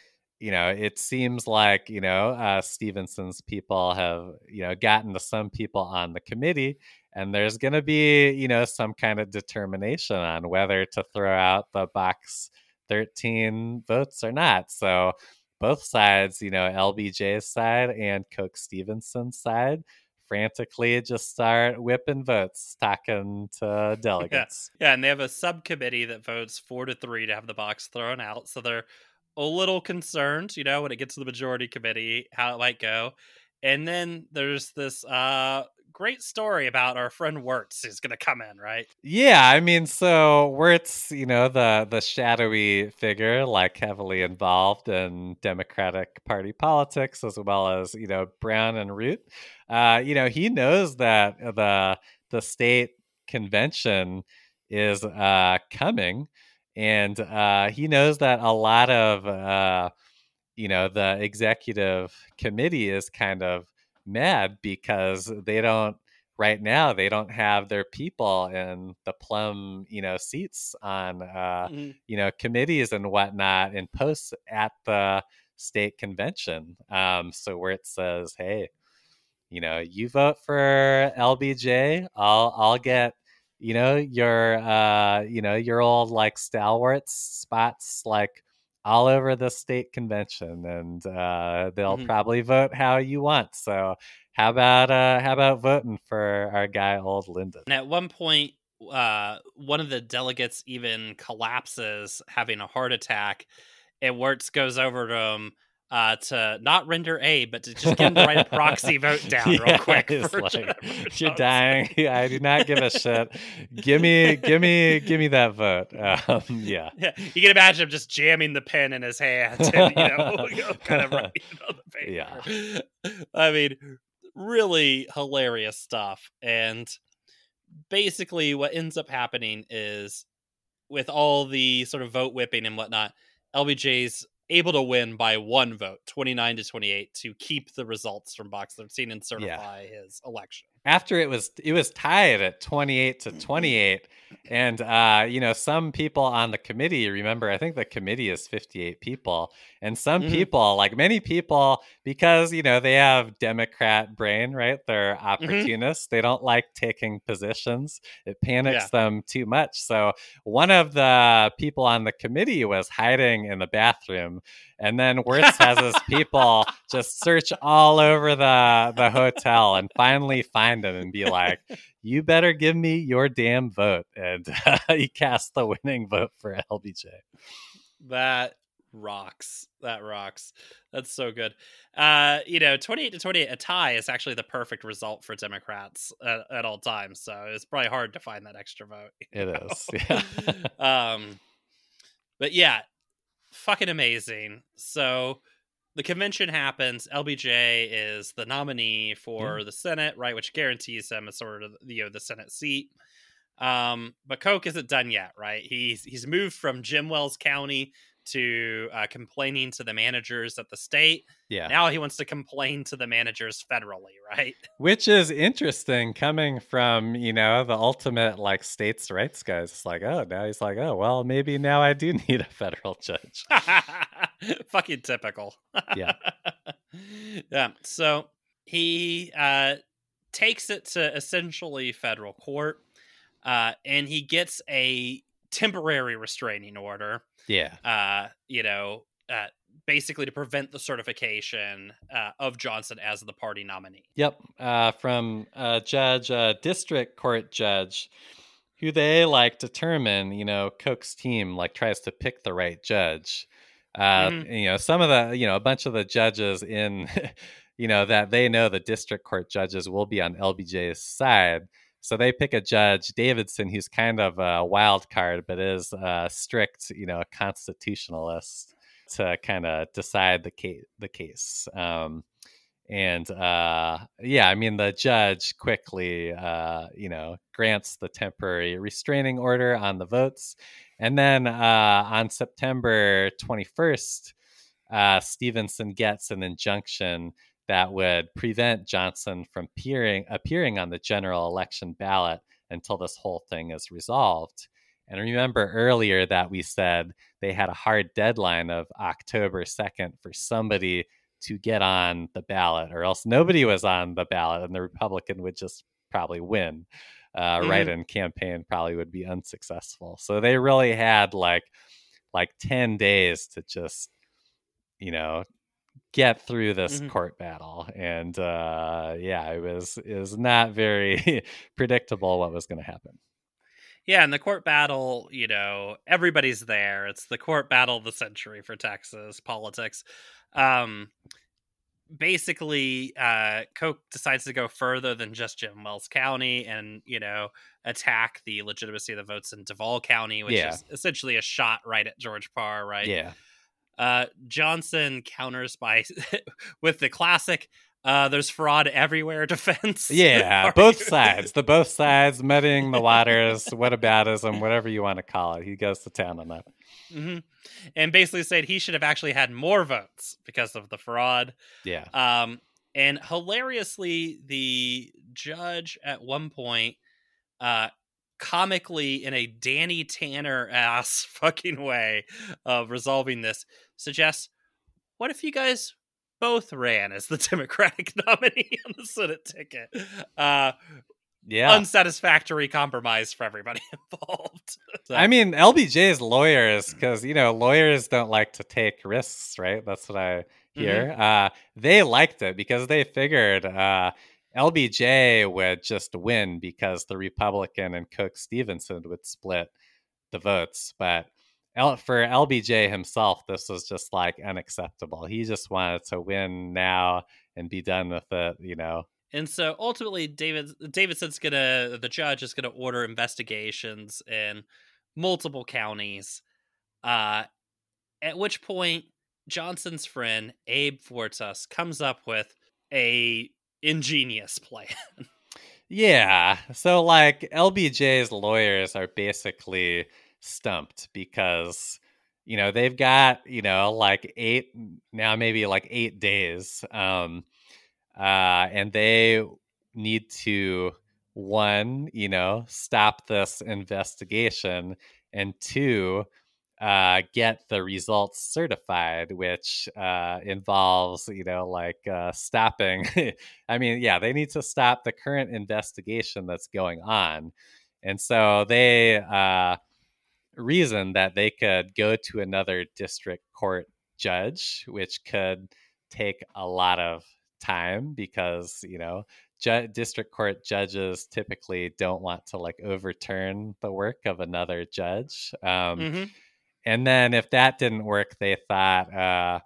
you know, it seems like you know uh, Stevenson's people have you know gotten to some people on the committee, and there's going to be you know some kind of determination on whether to throw out the box 13 votes or not. So both sides, you know, LBJ's side and Coke Stevenson's side, frantically just start whipping votes, talking to delegates. Yeah, and they have a subcommittee that votes four to three to have the box thrown out. So they're a little concerned, you know, when it gets to the majority committee, how it might go. And then there's this uh great story about our friend Wirtz who's gonna come in, right? Yeah, I mean, so Wirtz, you know, the the shadowy figure, like heavily involved in Democratic Party politics, as well as you know Brown and Root. Uh, you know, he knows that the the state convention is uh, coming, and uh, he knows that a lot of uh, you know the executive committee is kind of mad because they don't right now they don't have their people in the plum you know seats on uh Mhm. you know committees and whatnot and posts at the state convention um so Wirtz says hey you know you vote for lbj i'll i'll get you know your uh you know your old like stalwarts spots like all over the state convention and uh they'll Mhm. probably vote how you want so how about uh how about voting for our guy old lyndon And at one point, uh, one of the delegates even collapses, having a heart attack, and Wirtz goes over to him, uh, to not render aid, but to just get him to write a proxy vote down real quick. like, you're dying. I do not give a shit. Give me, give me, give me that vote. Um, yeah. Yeah, you can imagine him just jamming the pen in his hand and you know, kind of writing on the paper. Yeah. I mean, really hilarious stuff. And basically, what ends up happening is with all the sort of vote whipping and whatnot, LBJ's able to win by one vote, 29 to 28, to keep the results from Box 13 and certify his election. After it was it was tied at 28 to 28 and uh you know some people on the committee remember i think the committee is 58 people. And some Mhm. people like many people because you know they have democrat brain right? They're opportunists. They don't like taking positions. It panics them too much. So one of the people on the committee was hiding in the bathroom and then Wirtz has his people just search all over the the hotel and finally find him and be like, "You better give me your damn vote." And uh, he cast the winning vote for LBJ. That rocks. That rocks. That's so good. Uh, you know, 28 to 28, a tie is actually the perfect result for Democrats at, at all times. So it's probably hard to find that extra vote. It know? is, yeah. um, but yeah, fucking amazing. So the convention happens. LBJ is the nominee for the Senate, right, which guarantees him a sort of you know the Senate seat. Um, but Coke isn't done yet, right? He's he's moved from Jim Wells County to uh, complaining to the managers at the state. Yeah. Now he wants to complain to the managers federally, right? Which is interesting coming from, you know, the ultimate like states' rights guys. It's like, oh, now he's like, oh, well, maybe now I do need a federal judge. Fucking typical. Yeah. yeah. So he uh, takes it to essentially federal court, uh, and he gets a temporary restraining order. Yeah. Uh, you know, uh, basically to prevent the certification uh, of Johnson as the party nominee. Yep, uh, from a judge, a district court judge, who they like determine. You know, Coke's team like tries to pick the right judge. Uh, Mhm. You know, some of the, you know, a bunch of the judges in, you know, that they know the district court judges will be on LBJ's side. So they pick a judge, Davidson, who's kind of a wild card, but is a strict, you know, constitutionalist to kind of decide the case. The case. Um, and uh yeah i mean the judge quickly uh you know grants the temporary restraining order on the votes and then uh on september 21st uh stevenson gets an injunction that would prevent johnson from appearing appearing on the general election ballot until this whole thing is resolved and remember earlier that we said they had a hard deadline of october 2nd for somebody to get on the ballot, or else nobody was on the ballot, and the Republican would just probably win. Uh, Mhm. Write-in campaign probably would be unsuccessful. So they really had like like ten days to just you know get through this Mhm. court battle, and uh, yeah, it was is not very predictable what was going to happen. Yeah, and the court battle, you know, everybody's there. It's the court battle of the century for Texas politics. Um basically uh Coke decides to go further than just Jim Wells County and, you know, attack the legitimacy of the votes in Duval County, which Yeah. is essentially a shot right at George Parr, right? Yeah, Uh Johnson counters by with the classic uh there's fraud everywhere defense. yeah, both Argument. sides, the both sides muddying the waters, whataboutism, whatever you want to call it. He goes to town on that. hmm And basically said he should have actually had more votes because of the fraud. Yeah. Um, and hilariously, the judge at one point, uh, comically in a Danny Tanner ass fucking way of resolving this, suggests, "What if you guys both ran as the Democratic nominee on the Senate ticket?" Uh, Yeah. unsatisfactory compromise for everybody involved. So- I mean, LBJ's lawyers, because, you know, lawyers don't like to take risks, right? That's what I hear. Uh, they liked it because they figured uh, LBJ would just win because the Republican and Coke Stevenson would split the votes. But L- for LBJ himself, this was just like unacceptable. He just wanted to win now and be done with it, you know. And so ultimately, David Davidson's gonna the judge is gonna order investigations in multiple counties. Uh, at which point, Johnson's friend Abe Fortas comes up with a ingenious plan. Yeah. So like LBJ's lawyers are basically stumped because you know they've got you know like eight now maybe like eight days um uh and they need to one you know stop this investigation and two uh, get the results certified, which uh, involves, you know, like uh, stopping. I mean, yeah, they need to stop the current investigation that's going on. And so they uh, reasoned that they could go to another district court judge, which could take a lot of time because, you know, ju- district court judges typically don't want to like overturn the work of another judge. Um, mm-hmm. And then if that didn't work, they thought, uh,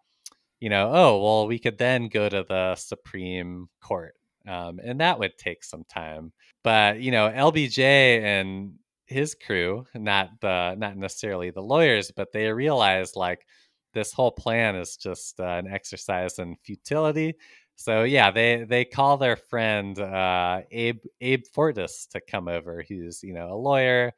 you know, oh, well, we could then go to the Supreme Court. Um, and that would take some time. But, you know, LBJ and his crew, not the not necessarily the lawyers, but they realized like this whole plan is just uh, an exercise in futility. So yeah, they they call their friend uh, Abe Abe Fortas to come over, who's you know a lawyer,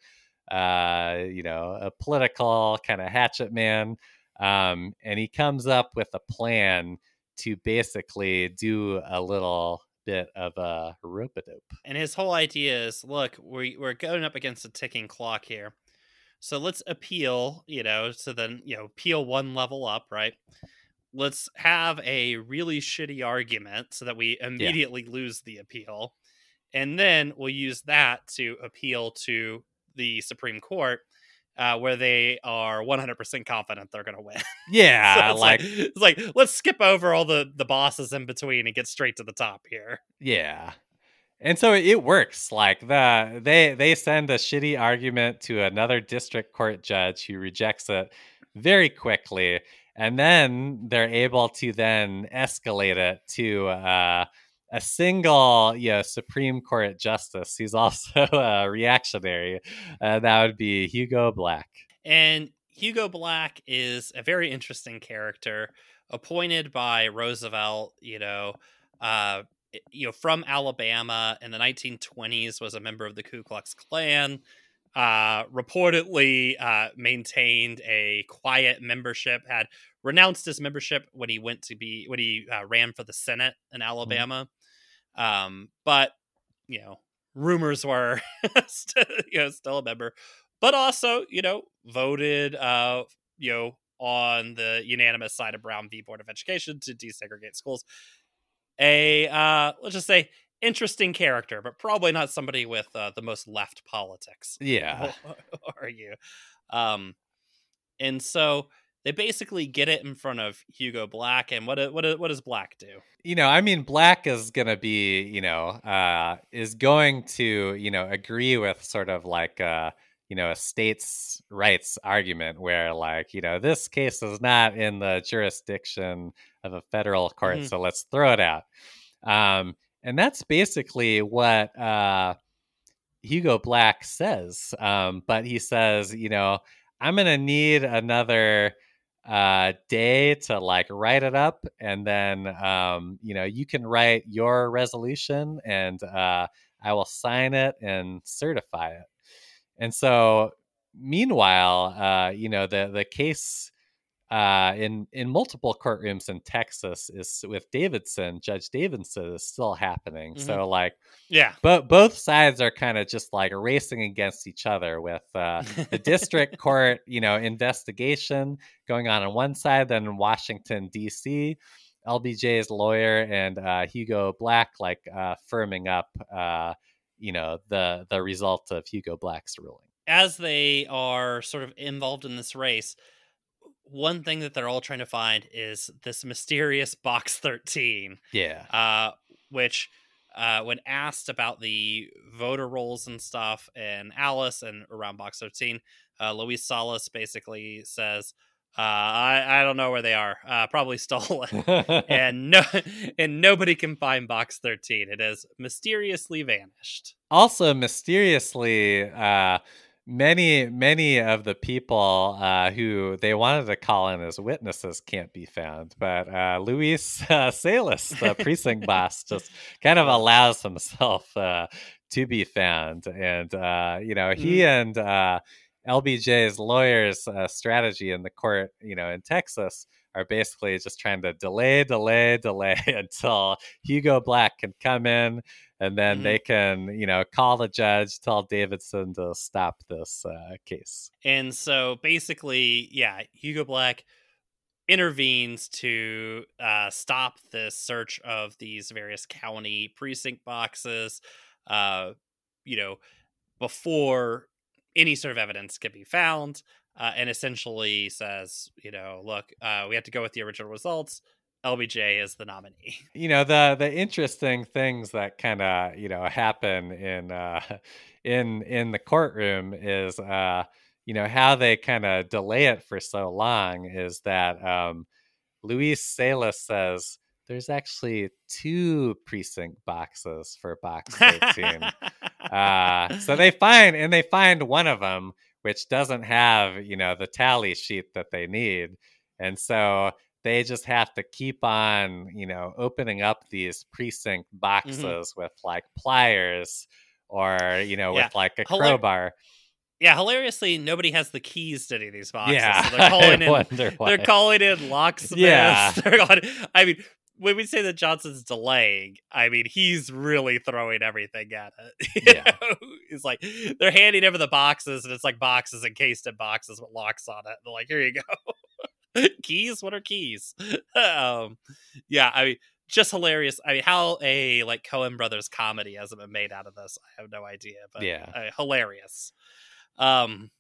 uh, you know, a political kind of hatchet man. Um, and he comes up with a plan to basically do a little bit of a rope a dope. And his whole idea is look, we, we're going up against a ticking clock here. So let's appeal, you know, so then, you know, appeal one level up, right? Let's have a really shitty argument so that we immediately yeah. lose the appeal. And then we'll use that to appeal to the Supreme Court, uh, where they are 100% confident they're going to win. Yeah, so it's like, like, it's like let's skip over all the the bosses in between and get straight to the top here. Yeah. And so it works. Like the they they send a shitty argument to another district court judge who rejects it very quickly, and then they're able to then escalate it to uh, a single you know, Supreme Court justice. He's also a reactionary. Uh, that would be Hugo Black. And Hugo Black is a very interesting character, appointed by Roosevelt. You know, uh, you know, from Alabama in the 1920s, was a member of the Ku Klux Klan. Uh, reportedly uh, maintained a quiet membership, had renounced his membership when he went to be when he uh, ran for the Senate in mm-hmm. Um, but you know, rumors were still, you know still a member, but also you know voted uh you know on the unanimous side of Brown v Board of Education to desegregate schools. A uh, let's just say interesting character, but probably not somebody with uh, the most left politics. Yeah, are you? Um, and so they basically get it in front of Hugo Black, and what what what does Black do? You know, I mean, Black is gonna be, you know, uh, is going to, you know, agree with sort of like, uh, you know, a states' rights argument where, like, you know, this case is not in the jurisdiction of a federal court, mm-hmm. so let's throw it out. Um, and that's basically what uh, Hugo Black says. Um, but he says, you know, I'm gonna need another uh, day to like write it up, and then um, you know you can write your resolution, and uh, I will sign it and certify it. And so, meanwhile, uh, you know the the case uh, in in multiple courtrooms in Texas is with Davidson. Judge Davidson is still happening. Mm-hmm. So like, yeah, but both sides are kind of just like racing against each other with uh, the district court, you know, investigation going on on one side, then in Washington D.C. LBJ's lawyer and uh, Hugo Black like uh, firming up, uh, you know, the the result of Hugo Black's ruling. As they are sort of involved in this race, one thing that they're all trying to find is this mysterious box 13 yeah uh, which uh, when asked about the voter rolls and stuff and alice and around box 13 uh, Luis Salas basically says, uh, I, I don't know where they are. Uh, probably stolen. and no and nobody can find box 13. It has mysteriously vanished. also mysteriously uh many many of the people uh who they wanted to call in as witnesses can't be found but uh luis uh, salas the precinct boss just kind of allows himself uh to be found. And uh you know he and uh lbj's lawyers uh, strategy in the court you know in texas are basically just trying to delay delay delay until hugo black can come in and then Mhm. they can you know call the judge tell davidson to stop this uh, case And so basically, yeah, Hugo Black intervenes to uh, stop this search of these various county precinct boxes, uh, you know, before any sort of evidence can be found, uh, and essentially says, you know, look, uh, we have to go with the original results. LBJ is the nominee. you know the the interesting things that kind of you know happen in uh in in the courtroom is uh you know how they kind of delay it for so long is that um luis salas says there's actually two precinct boxes for box 13 uh, so they find and they find one of them which doesn't have you know the tally sheet that they need and so they just have to keep on you know opening up these precinct mm-hmm. boxes with like pliers or you know Yeah. with like a Hilar- crowbar yeah, hilariously, nobody has the keys to any of these boxes. yeah so they're calling in why. They're calling in locksmiths. Yeah. I mean, when we say that Johnson's delaying, I mean he's really throwing everything at it. You Yeah. know? It's like they're handing over the boxes, and it's like boxes encased in boxes with locks on it. They're like, "Here you go." keys? What are keys? um, yeah, I mean, just hilarious. I mean, how a like Coen Brothers comedy hasn't been made out of this, I have no idea. But Yeah. uh, hilarious. Um,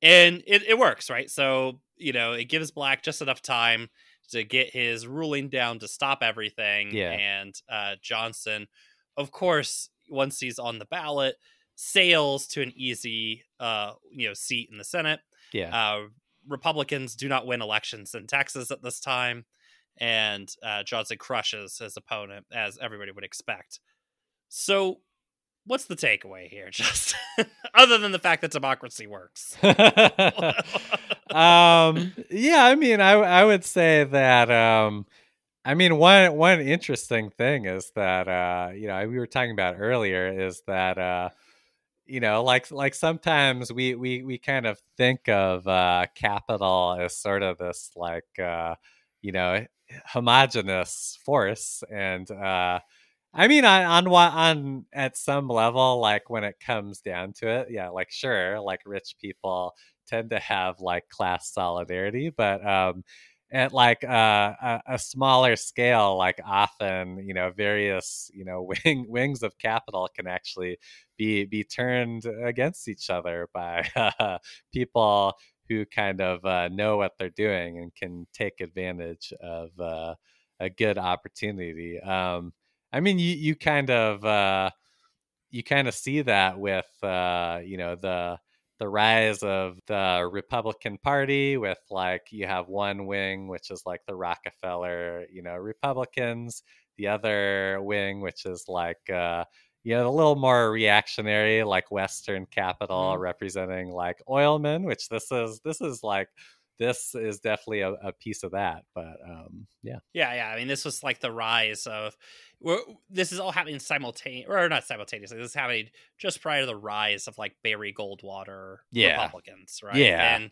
and it, it works, right? So you know, it gives Black just enough time to get his ruling down to stop everything. Yeah. And uh, Johnson, of course, once he's on the ballot, sails to an easy, uh, you know, seat in the Senate. yeah Uh, Republicans do not win elections in Texas at this time, and uh, Johnson crushes his opponent, as everybody would expect. So, what's the takeaway here, Justin? Other than the fact that democracy works. um yeah i mean i i would say that um i mean one one interesting thing is that uh you know we were talking about earlier is that uh you know like like sometimes we we we kind of think of uh capital as sort of this like uh you know homogenous force and uh I mean, on on on at some level, like when it comes down to it, yeah, like sure, like rich people tend to have like class solidarity, but um, at like uh, a, a smaller scale, like often, you know, various you know wing, wings of capital can actually be be turned against each other by uh, people who kind of uh, know what they're doing and can take advantage of uh, a good opportunity. Um, I mean, you you kind of uh, you kind of see that with uh, you know the the rise of the Republican Party, with like you have one wing which is like the Rockefeller, you know, Republicans, the other wing which is like uh, you know a little more reactionary, like Western capital, Mhm. representing like oilmen, which this is this is like this is definitely a, a piece of that. But um, yeah. Yeah, yeah. I mean, this was like the rise of. This is all happening simultaneously, or not simultaneously. This is happening just prior to the rise of like Barry Goldwater Yeah. Republicans, right? Yeah. and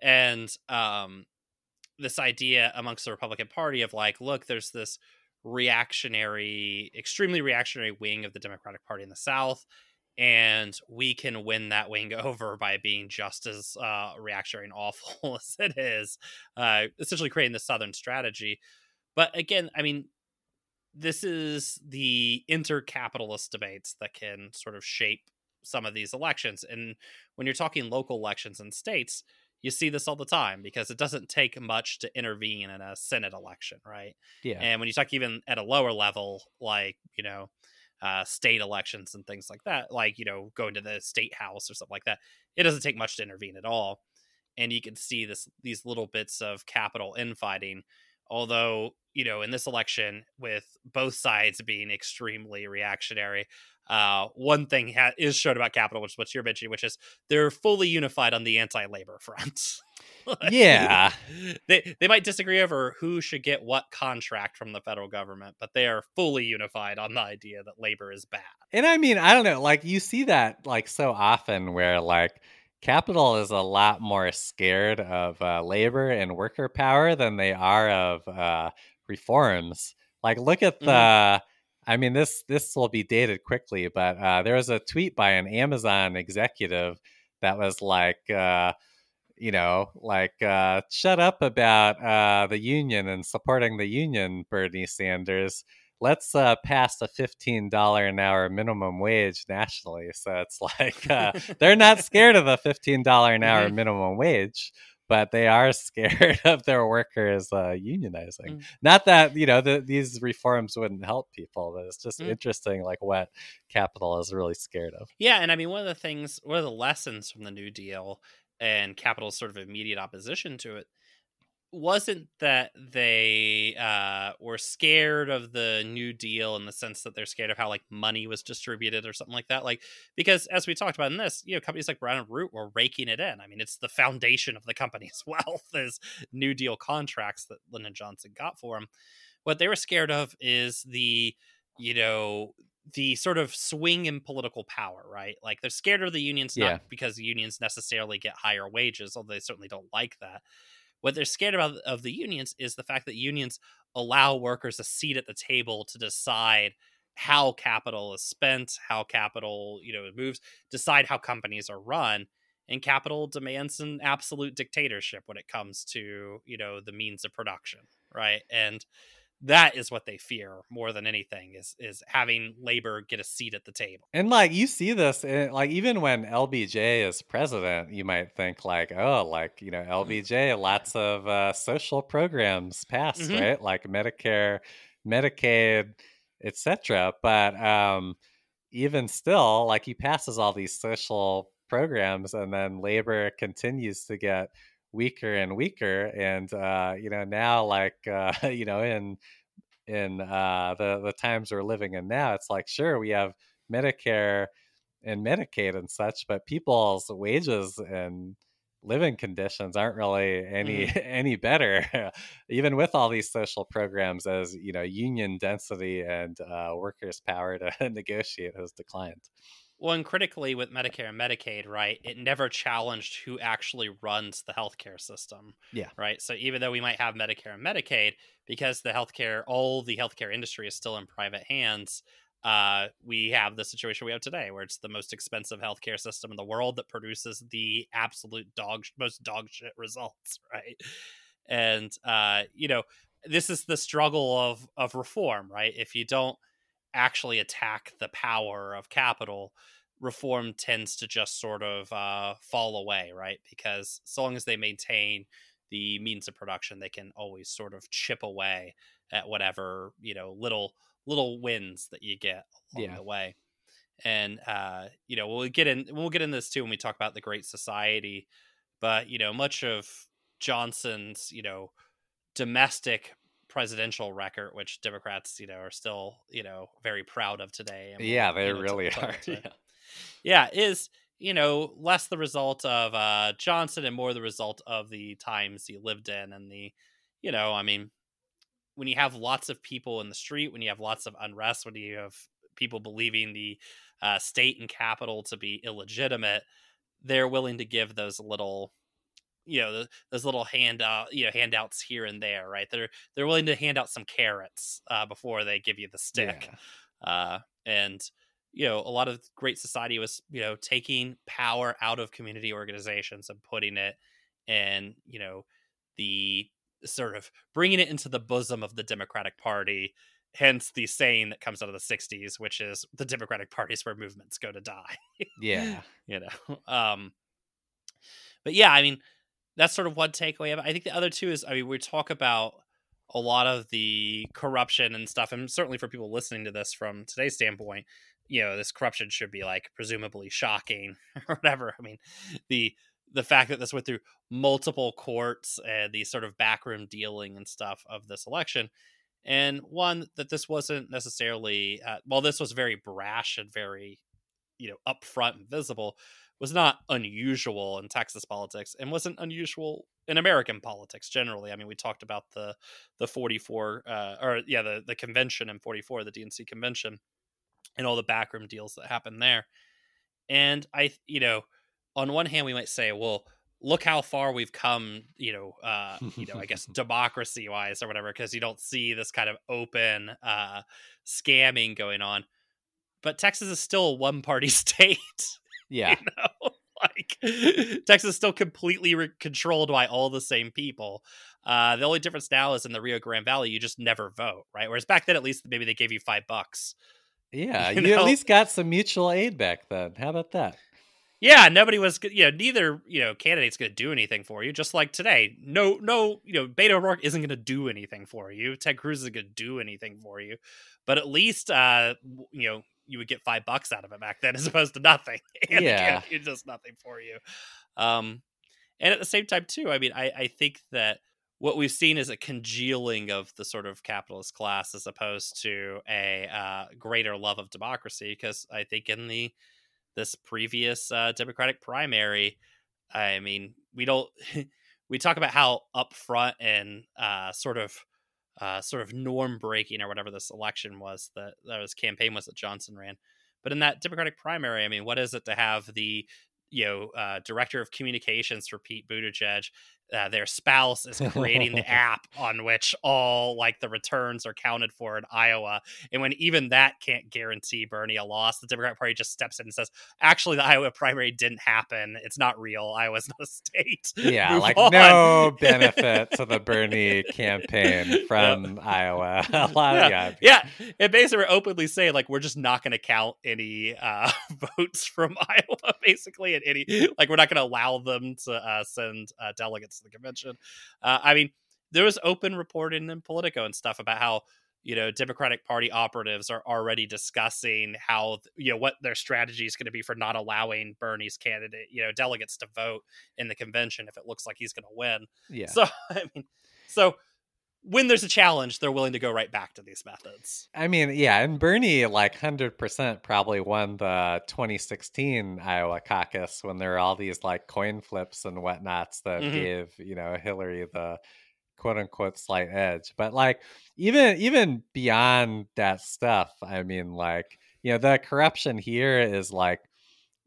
and um, this idea amongst the Republican Party of like, look, there's this reactionary, extremely reactionary wing of the Democratic Party in the South, and we can win that wing over by being just as uh, reactionary and awful as it is, uh, essentially creating the Southern strategy. But again, I mean, this is the intercapitalist debates that can sort of shape some of these elections. And when you're talking local elections in states, you see this all the time because it doesn't take much to intervene in a Senate election, right? Yeah. And when you talk even at a lower level, like, you know, uh, state elections and things like that, like you know going to the state house or something like that. It doesn't take much to intervene at all, and you can see this these little bits of capital infighting. Although you know in this election, with both sides being extremely reactionary, uh, one thing ha- is shown about capital, which is what you're mentioning, which is they're fully unified on the anti-labor front. Like, Yeah. they they might disagree over who should get what contract from the federal government, but they are fully unified on the idea that labor is bad. And I mean, I don't know, like you see that like so often where like capital is a lot more scared of uh, labor and worker power than they are of uh, reforms. Like, look at the. I mean, this this will be dated quickly, but uh, there was a tweet by an Amazon executive that was like, uh, you know, like uh, shut up about uh, the union and supporting the union, Bernie Sanders. Let's uh, pass a fifteen dollar an hour minimum wage nationally. So it's like uh, they're not scared of the fifteen dollar an hour minimum wage, but they are scared of their workers uh, unionizing. Mm. Not that you know the, these reforms wouldn't help people, but it's just Mm. interesting, like what capital is really scared of. Yeah, and I mean one of the things, one of the lessons from the New Deal and Capital's sort of immediate opposition to it wasn't that they uh, were scared of the New Deal in the sense that they're scared of how like money was distributed or something like that. Like because as we talked about in this, you know, companies like Brown and Root were raking it in. I mean, it's the foundation of the company's wealth is New Deal contracts that Lyndon Johnson got for them. What they were scared of is the you know the sort of swing in political power, right? Like they're scared of the unions not Yeah. because the unions necessarily get higher wages, although they certainly don't like that. What they're scared about of the unions is the fact that unions allow workers a seat at the table to decide how capital is spent, how capital, you know, moves, decide how companies are run. And capital demands an absolute dictatorship when it comes to, you know, the means of production, right? And that is what they fear more than anything is is having labor get a seat at the table. And like you see this, in, like even when LBJ is president, you might think like, oh, like you know, LBJ, lots of uh, social programs passed, Mhm. right? Like Medicare, Medicaid, etc. But um, even still, like he passes all these social programs, and then labor continues to get weaker and weaker. And uh, you know, now like uh, you know, in in uh, the the times we're living in now, it's like sure we have Medicare and Medicaid and such, but people's wages and living conditions aren't really any any better, even with all these social programs. As you know, union density and uh, workers' power to negotiate has declined. Well, and critically with Medicare and Medicaid, right, it never challenged who actually runs the healthcare system. Yeah. Right. So even though we might have Medicare and Medicaid, because the healthcare, all the healthcare industry is still in private hands, uh, we have the situation we have today where it's the most expensive healthcare system in the world that produces the absolute dog, most dog shit results. Right. And, uh, you know, this is the struggle of, of reform, right? If you don't actually attack the power of capital, reform tends to just sort of uh, fall away, right? Because so long as they maintain the means of production, they can always sort of chip away at whatever you know little little wins that you get along Yeah. the way. And uh, you know, we'll get in we'll get in this too when we talk about the Great Society. But you know, much of Johnson's you know domestic presidential record, which Democrats, you know, are still, you know, very proud of today. and Yeah, they you know, really are. it. Yeah. Yeah, is you know less the result of uh, Johnson and more the result of the times he lived in and the, you know, I mean, when you have lots of people in the street, when you have lots of unrest, when you have people believing the uh, state and capital to be illegitimate, they're willing to give those little you know th- those little handout you know handouts here and there right they're they're willing to hand out some carrots uh, before they give you the stick Yeah. uh, and you know a lot of great society was you know taking power out of community organizations and putting it in you know the sort of bringing it into the bosom of the democratic party hence the saying that comes out of the 60s which is the democratic party is where movements go to die Yeah. you know um but yeah i mean that's sort of one takeaway i think the other two is i mean we talk about a lot of the corruption and stuff, and certainly for people listening to this from today's standpoint, you know, this corruption should be like presumably shocking or whatever. I mean, the the fact that this went through multiple courts and the sort of backroom dealing and stuff of this election and one that this wasn't necessarily uh, well this was very brash and very you know upfront and visible was not unusual in texas politics and wasn't unusual in american politics generally. I mean we talked about the the 44 uh, or yeah the the convention in 44 the dnc convention and all the backroom deals that happened there. And i you know on one hand we might say well look how far we've come you know uh you know i guess democracy wise or whatever because you don't see this kind of open uh scamming going on. But texas is still a one party state Yeah. you know like texas is still completely re- controlled by all the same people uh the only difference now is in the rio grande valley you just never vote right whereas back then at least maybe they gave you five bucks Yeah. You You, know? at least got some mutual aid back then. How about that? Yeah, nobody was. You know, neither you know candidate's going to do anything for you. Just like today, no, no, you know, Beto O'Rourke isn't going to do anything for you. Ted Cruz isn't going to do anything for you. But at least, uh, you know, you would get five bucks out of it back then, as opposed to nothing. and Yeah. candidate does nothing for you. Um, and at the same time, too, I mean, I, I think that what we've seen is a congealing of the sort of capitalist class as opposed to a uh, greater love of democracy. Because I think in the this previous uh, Democratic primary, I mean, we don't we talk about how upfront and uh, sort of uh, sort of norm breaking or whatever this election was that that his campaign was that Johnson ran. But in that Democratic primary, I mean, what is it to have the you know uh, director of communications for Pete Buttigieg? Uh, their spouse is creating the app on which all like the returns are counted for in Iowa, and when even that can't guarantee Bernie a loss, the Democratic Party just steps in and says, "Actually, the Iowa primary didn't happen. It's not real. Iowa's not a state." Yeah, Move like on." no benefit to the Bernie campaign from Iowa. A lot of, yeah, yeah, yeah. And basically, we're openly saying like we're just not going to count any uh, votes from Iowa, basically, and any like we're not going to allow them to uh, send uh, delegates to the convention. Uh, I mean, there was open reporting in Politico and stuff about how you know Democratic Party operatives are already discussing how you know what their strategy is going to be for not allowing Bernie's candidate, you know, delegates to vote in the convention if it looks like he's going to win. yeah. So I mean, so when there's a challenge, they're willing to go right back to these methods. I mean, yeah, and Bernie like hundred percent probably won the 2016 Iowa caucus when there were all these like coin flips and whatnots that Mhm. gave you know Hillary the quote unquote slight edge. But like even even beyond that stuff, I mean, like you know the corruption here is like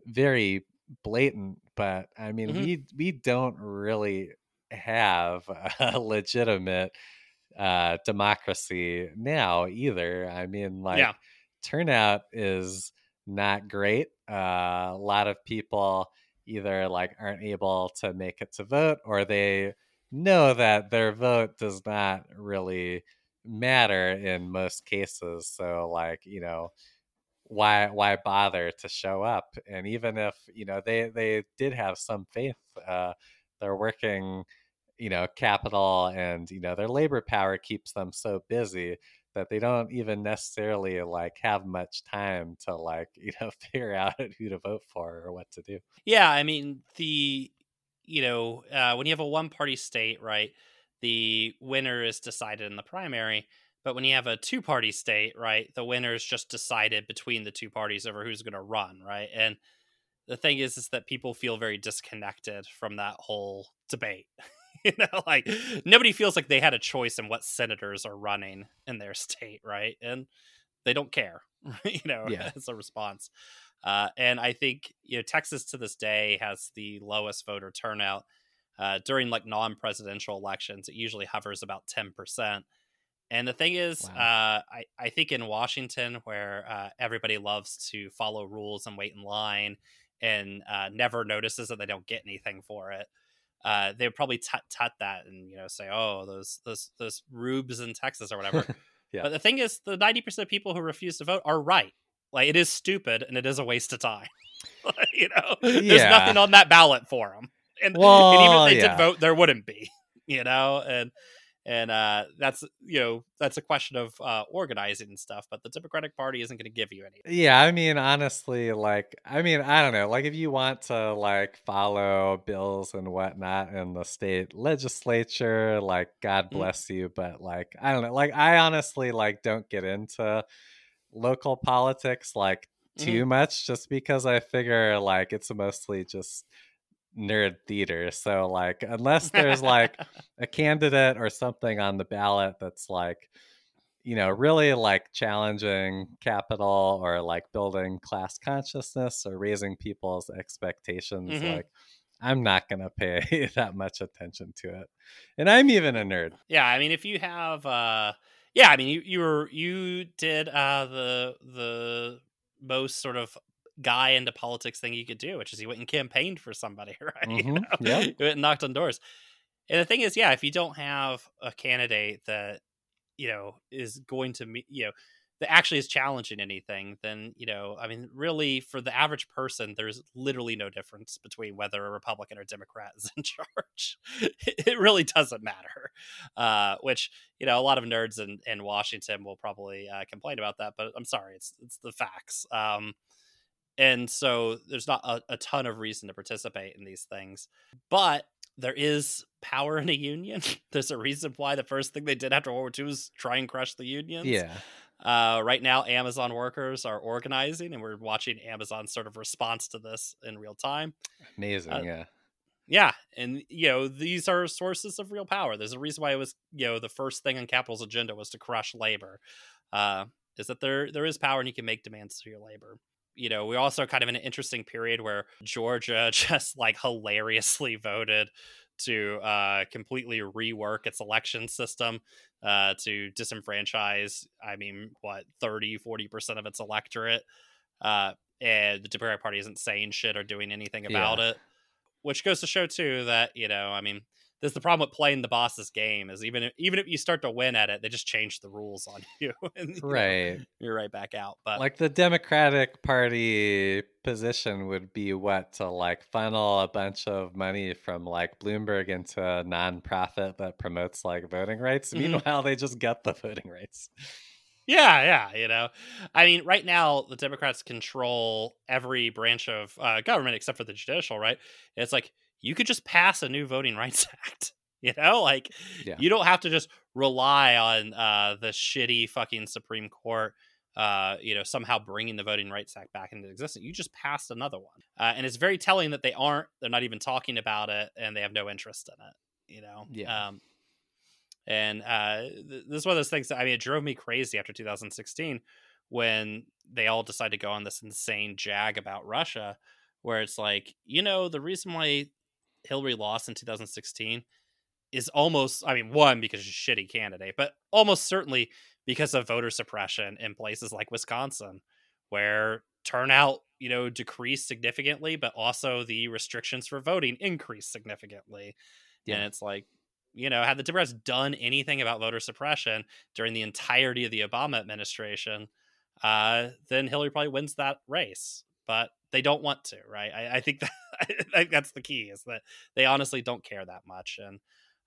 very blatant. But I mean, Mhm. we we don't really have a legitimate uh democracy now either. I mean like Yeah. turnout is not great. Uh a lot of people either like aren't able to make it to vote or they know that their vote does not really matter in most cases. So like you know why why bother to show up? And even if you know they they did have some faith uh they're working you know capital and you know their labor power keeps them so busy that they don't even necessarily like have much time to like you know figure out who to vote for or what to do Yeah, I mean the you know uh, when you have a one party state, right? The winner is decided in the primary, but when you have a two party state, right, the winner is just decided between the two parties over who's going to run, right? And the thing is, is that people feel very disconnected from that whole debate. you know, like nobody feels like they had a choice in what senators are running in their state, right? And they don't care, you know, Yeah. as a response. Uh, and I think you know Texas to this day has the lowest voter turnout uh, during like non-presidential elections. It usually hovers about ten percent. And the thing is, Wow. uh, I I think in Washington, where uh, everybody loves to follow rules and wait in line, and uh, never notices that they don't get anything for it, uh, they would probably tut tut that and you know say, "Oh, those those those rubes in Texas or whatever." Yeah. But the thing is, the ninety percent of people who refuse to vote are right. Like it is stupid and it is a waste of time. you know, there's nothing on that ballot for them. And, and even if they yeah. did vote, there wouldn't be. You know, and and uh, that's you know that's a question of uh, organizing and stuff. But the Democratic Party isn't going to give you any. Yeah, I mean, honestly, like, I mean, I don't know. Like, if you want to like follow bills and whatnot in the state legislature, like, God Mm. bless you. But like, I don't know. Like, I honestly like don't get into local politics like too much, just because I figure like it's mostly just nerd theater. So like, unless there's like a candidate or something on the ballot that's like you know really like challenging capital or like building class consciousness or raising people's expectations Mhm. like i'm not going to pay that much attention to it and i'm even a nerd Yeah, I mean, if you have, uh, yeah, I mean, you you were you did uh, the the most sort of guy into politics thing you could do, which is you went and campaigned for somebody, right? You Mhm, know? yep. You went and knocked on doors. And the thing is, yeah, if you don't have a candidate that you know is going to meet, you know, that actually is challenging anything, then you know, I mean, really, for the average person, there's literally no difference between whether a Republican or Democrat is in charge. it really doesn't matter. Uh, which you know, a lot of nerds in, in Washington will probably uh, complain about that, but I'm sorry, it's it's the facts. Um, and so there's not a, a ton of reason to participate in these things, but there is power in a union. there's a reason why the first thing they did after World War II was try and crush the unions. yeah Uh, right now, Amazon workers are organizing, and we're watching Amazon's sort of response to this in real time. amazing Uh, yeah Yeah, and you know these are sources of real power. There's a reason why it was you know the first thing on Capital's agenda was to crush labor. Uh, is that there there is power and you can make demands to your labor. You know, we're also kind of in an interesting period where Georgia just like hilariously voted to uh, completely rework its election system uh, to disenfranchise, I mean, what, 30, 40% of its electorate. Uh, and the Democratic Party isn't saying shit or doing anything about Yeah. it which goes to show too that you know i mean there's the problem with playing the boss's game is even if, even if you start to win at it they just change the rules on you and you know, right. you're right back out but like the democratic party position would be what to like funnel a bunch of money from like bloomberg into a nonprofit that promotes like voting rights Mhm. meanwhile they just get the voting rights. Yeah yeah you know? I mean right now the democrats control every branch of uh, government except for the judicial right? It's like you could just pass a new voting rights act you know like Yeah. you don't have to just rely on uh, the shitty fucking supreme court uh, you know, somehow bringing the Voting Rights Act back into existence. You just passed another one, uh, and it's very telling that they aren't. They're not even talking about it, and they have no interest in it. You know, Yeah. Um, and uh, th- this is one of those things that I mean, it drove me crazy after 2016 when they all decided to go on this insane jag about Russia, where it's like, you know, the reason why Hillary lost in 2016 is almost, I mean, one because she's a shitty candidate, but almost certainly because of voter suppression in places like Wisconsin, where turnout, you know, decreased significantly, but also the restrictions for voting increased significantly. Yeah. And it's like, you know, had the Democrats done anything about voter suppression during the entirety of the Obama administration, uh, then Hillary probably wins that race. But they don't want to, right? I, I think that I think that's the key is that they honestly don't care that much. And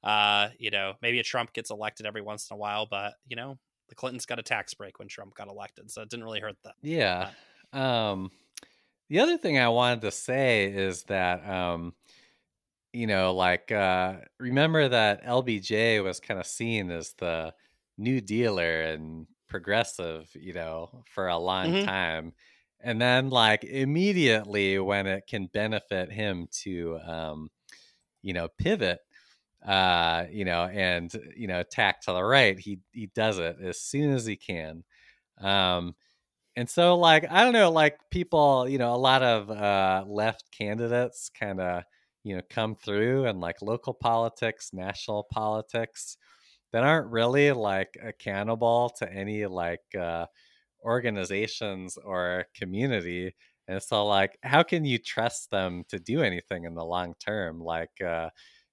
uh, you know, maybe a Trump gets elected every once in a while, but you know, the Clintons got a tax break when Trump got elected, so it didn't really hurt them. Yeah. Um the other thing I wanted to say is that um you know like uh remember that LBJ was kind of seen as the new dealer and progressive, you know, for a long Mhm. time. And then like immediately when it can benefit him to um you know pivot uh you know and you know tack to the right he he does it as soon as he can. Um and so like i don't know like people you know a lot of uh left candidates kind of you know come through and like local politics national politics that aren't really like accountable to any like uh organizations or community and so like how can you trust them to do anything in the long term? Like uh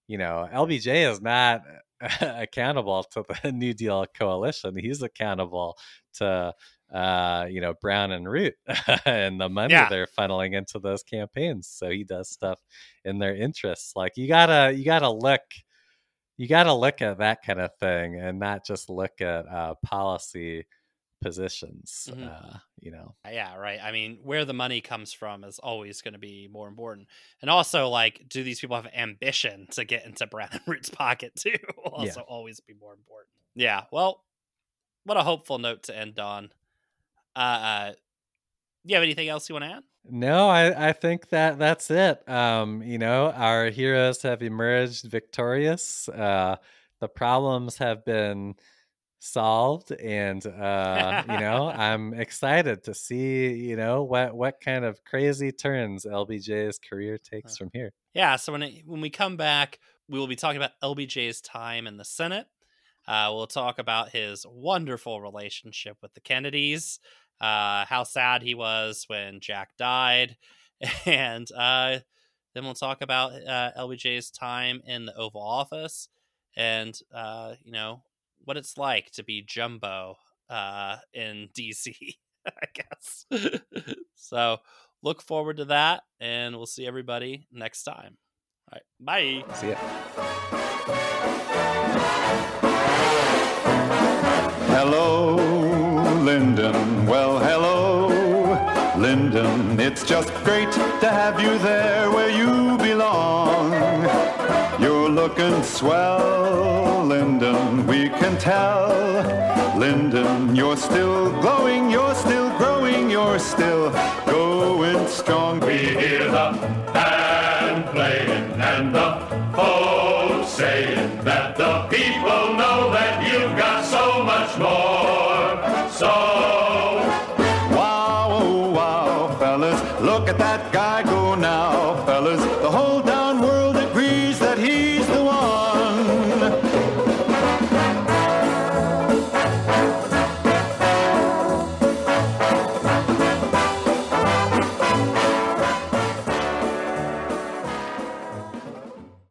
you know lbj is not accountable to the new deal coalition. He's accountable to uh you know brown and root and the money Yeah. they're funneling into those campaigns so he does stuff in their interests. Like you gotta you gotta look you got to look at that kind of thing and not just look at uh, policy positions. Mhm. Uh, you know, Yeah, right. I mean, where the money comes from is always going to be more important. And also, like, do these people have ambition to get into Brown and Root's pocket too? Will also always be more important. Yeah. Well, what a hopeful note to end on. Uh, uh you have anything else you want to add? no, I, I think that that's it. Um, you know, our heroes have emerged victorious. Uh, the problems have been solved and uh you know i'm excited to see you know what what kind of crazy turns lbj's career takes from here Yeah. So when it, when we come back, we will be talking about LBJ's time in the Senate. Uh, we'll talk about his wonderful relationship with the Kennedys, uh, how sad he was when Jack died, and uh, then we'll talk about uh, LBJ's time in the Oval Office, and uh, you know what it's like to be Jumbo uh, in DC. I guess. so look forward to that, and we'll see everybody next time. All right, bye. see ya Hello, Lyndon. Well, hello, Lyndon. It's just great to have you there where you belong. You're looking swell, Lyndon. We can tell. Lyndon, you're still glowing, you're still growing, you're still going strong. We hear the band playing and the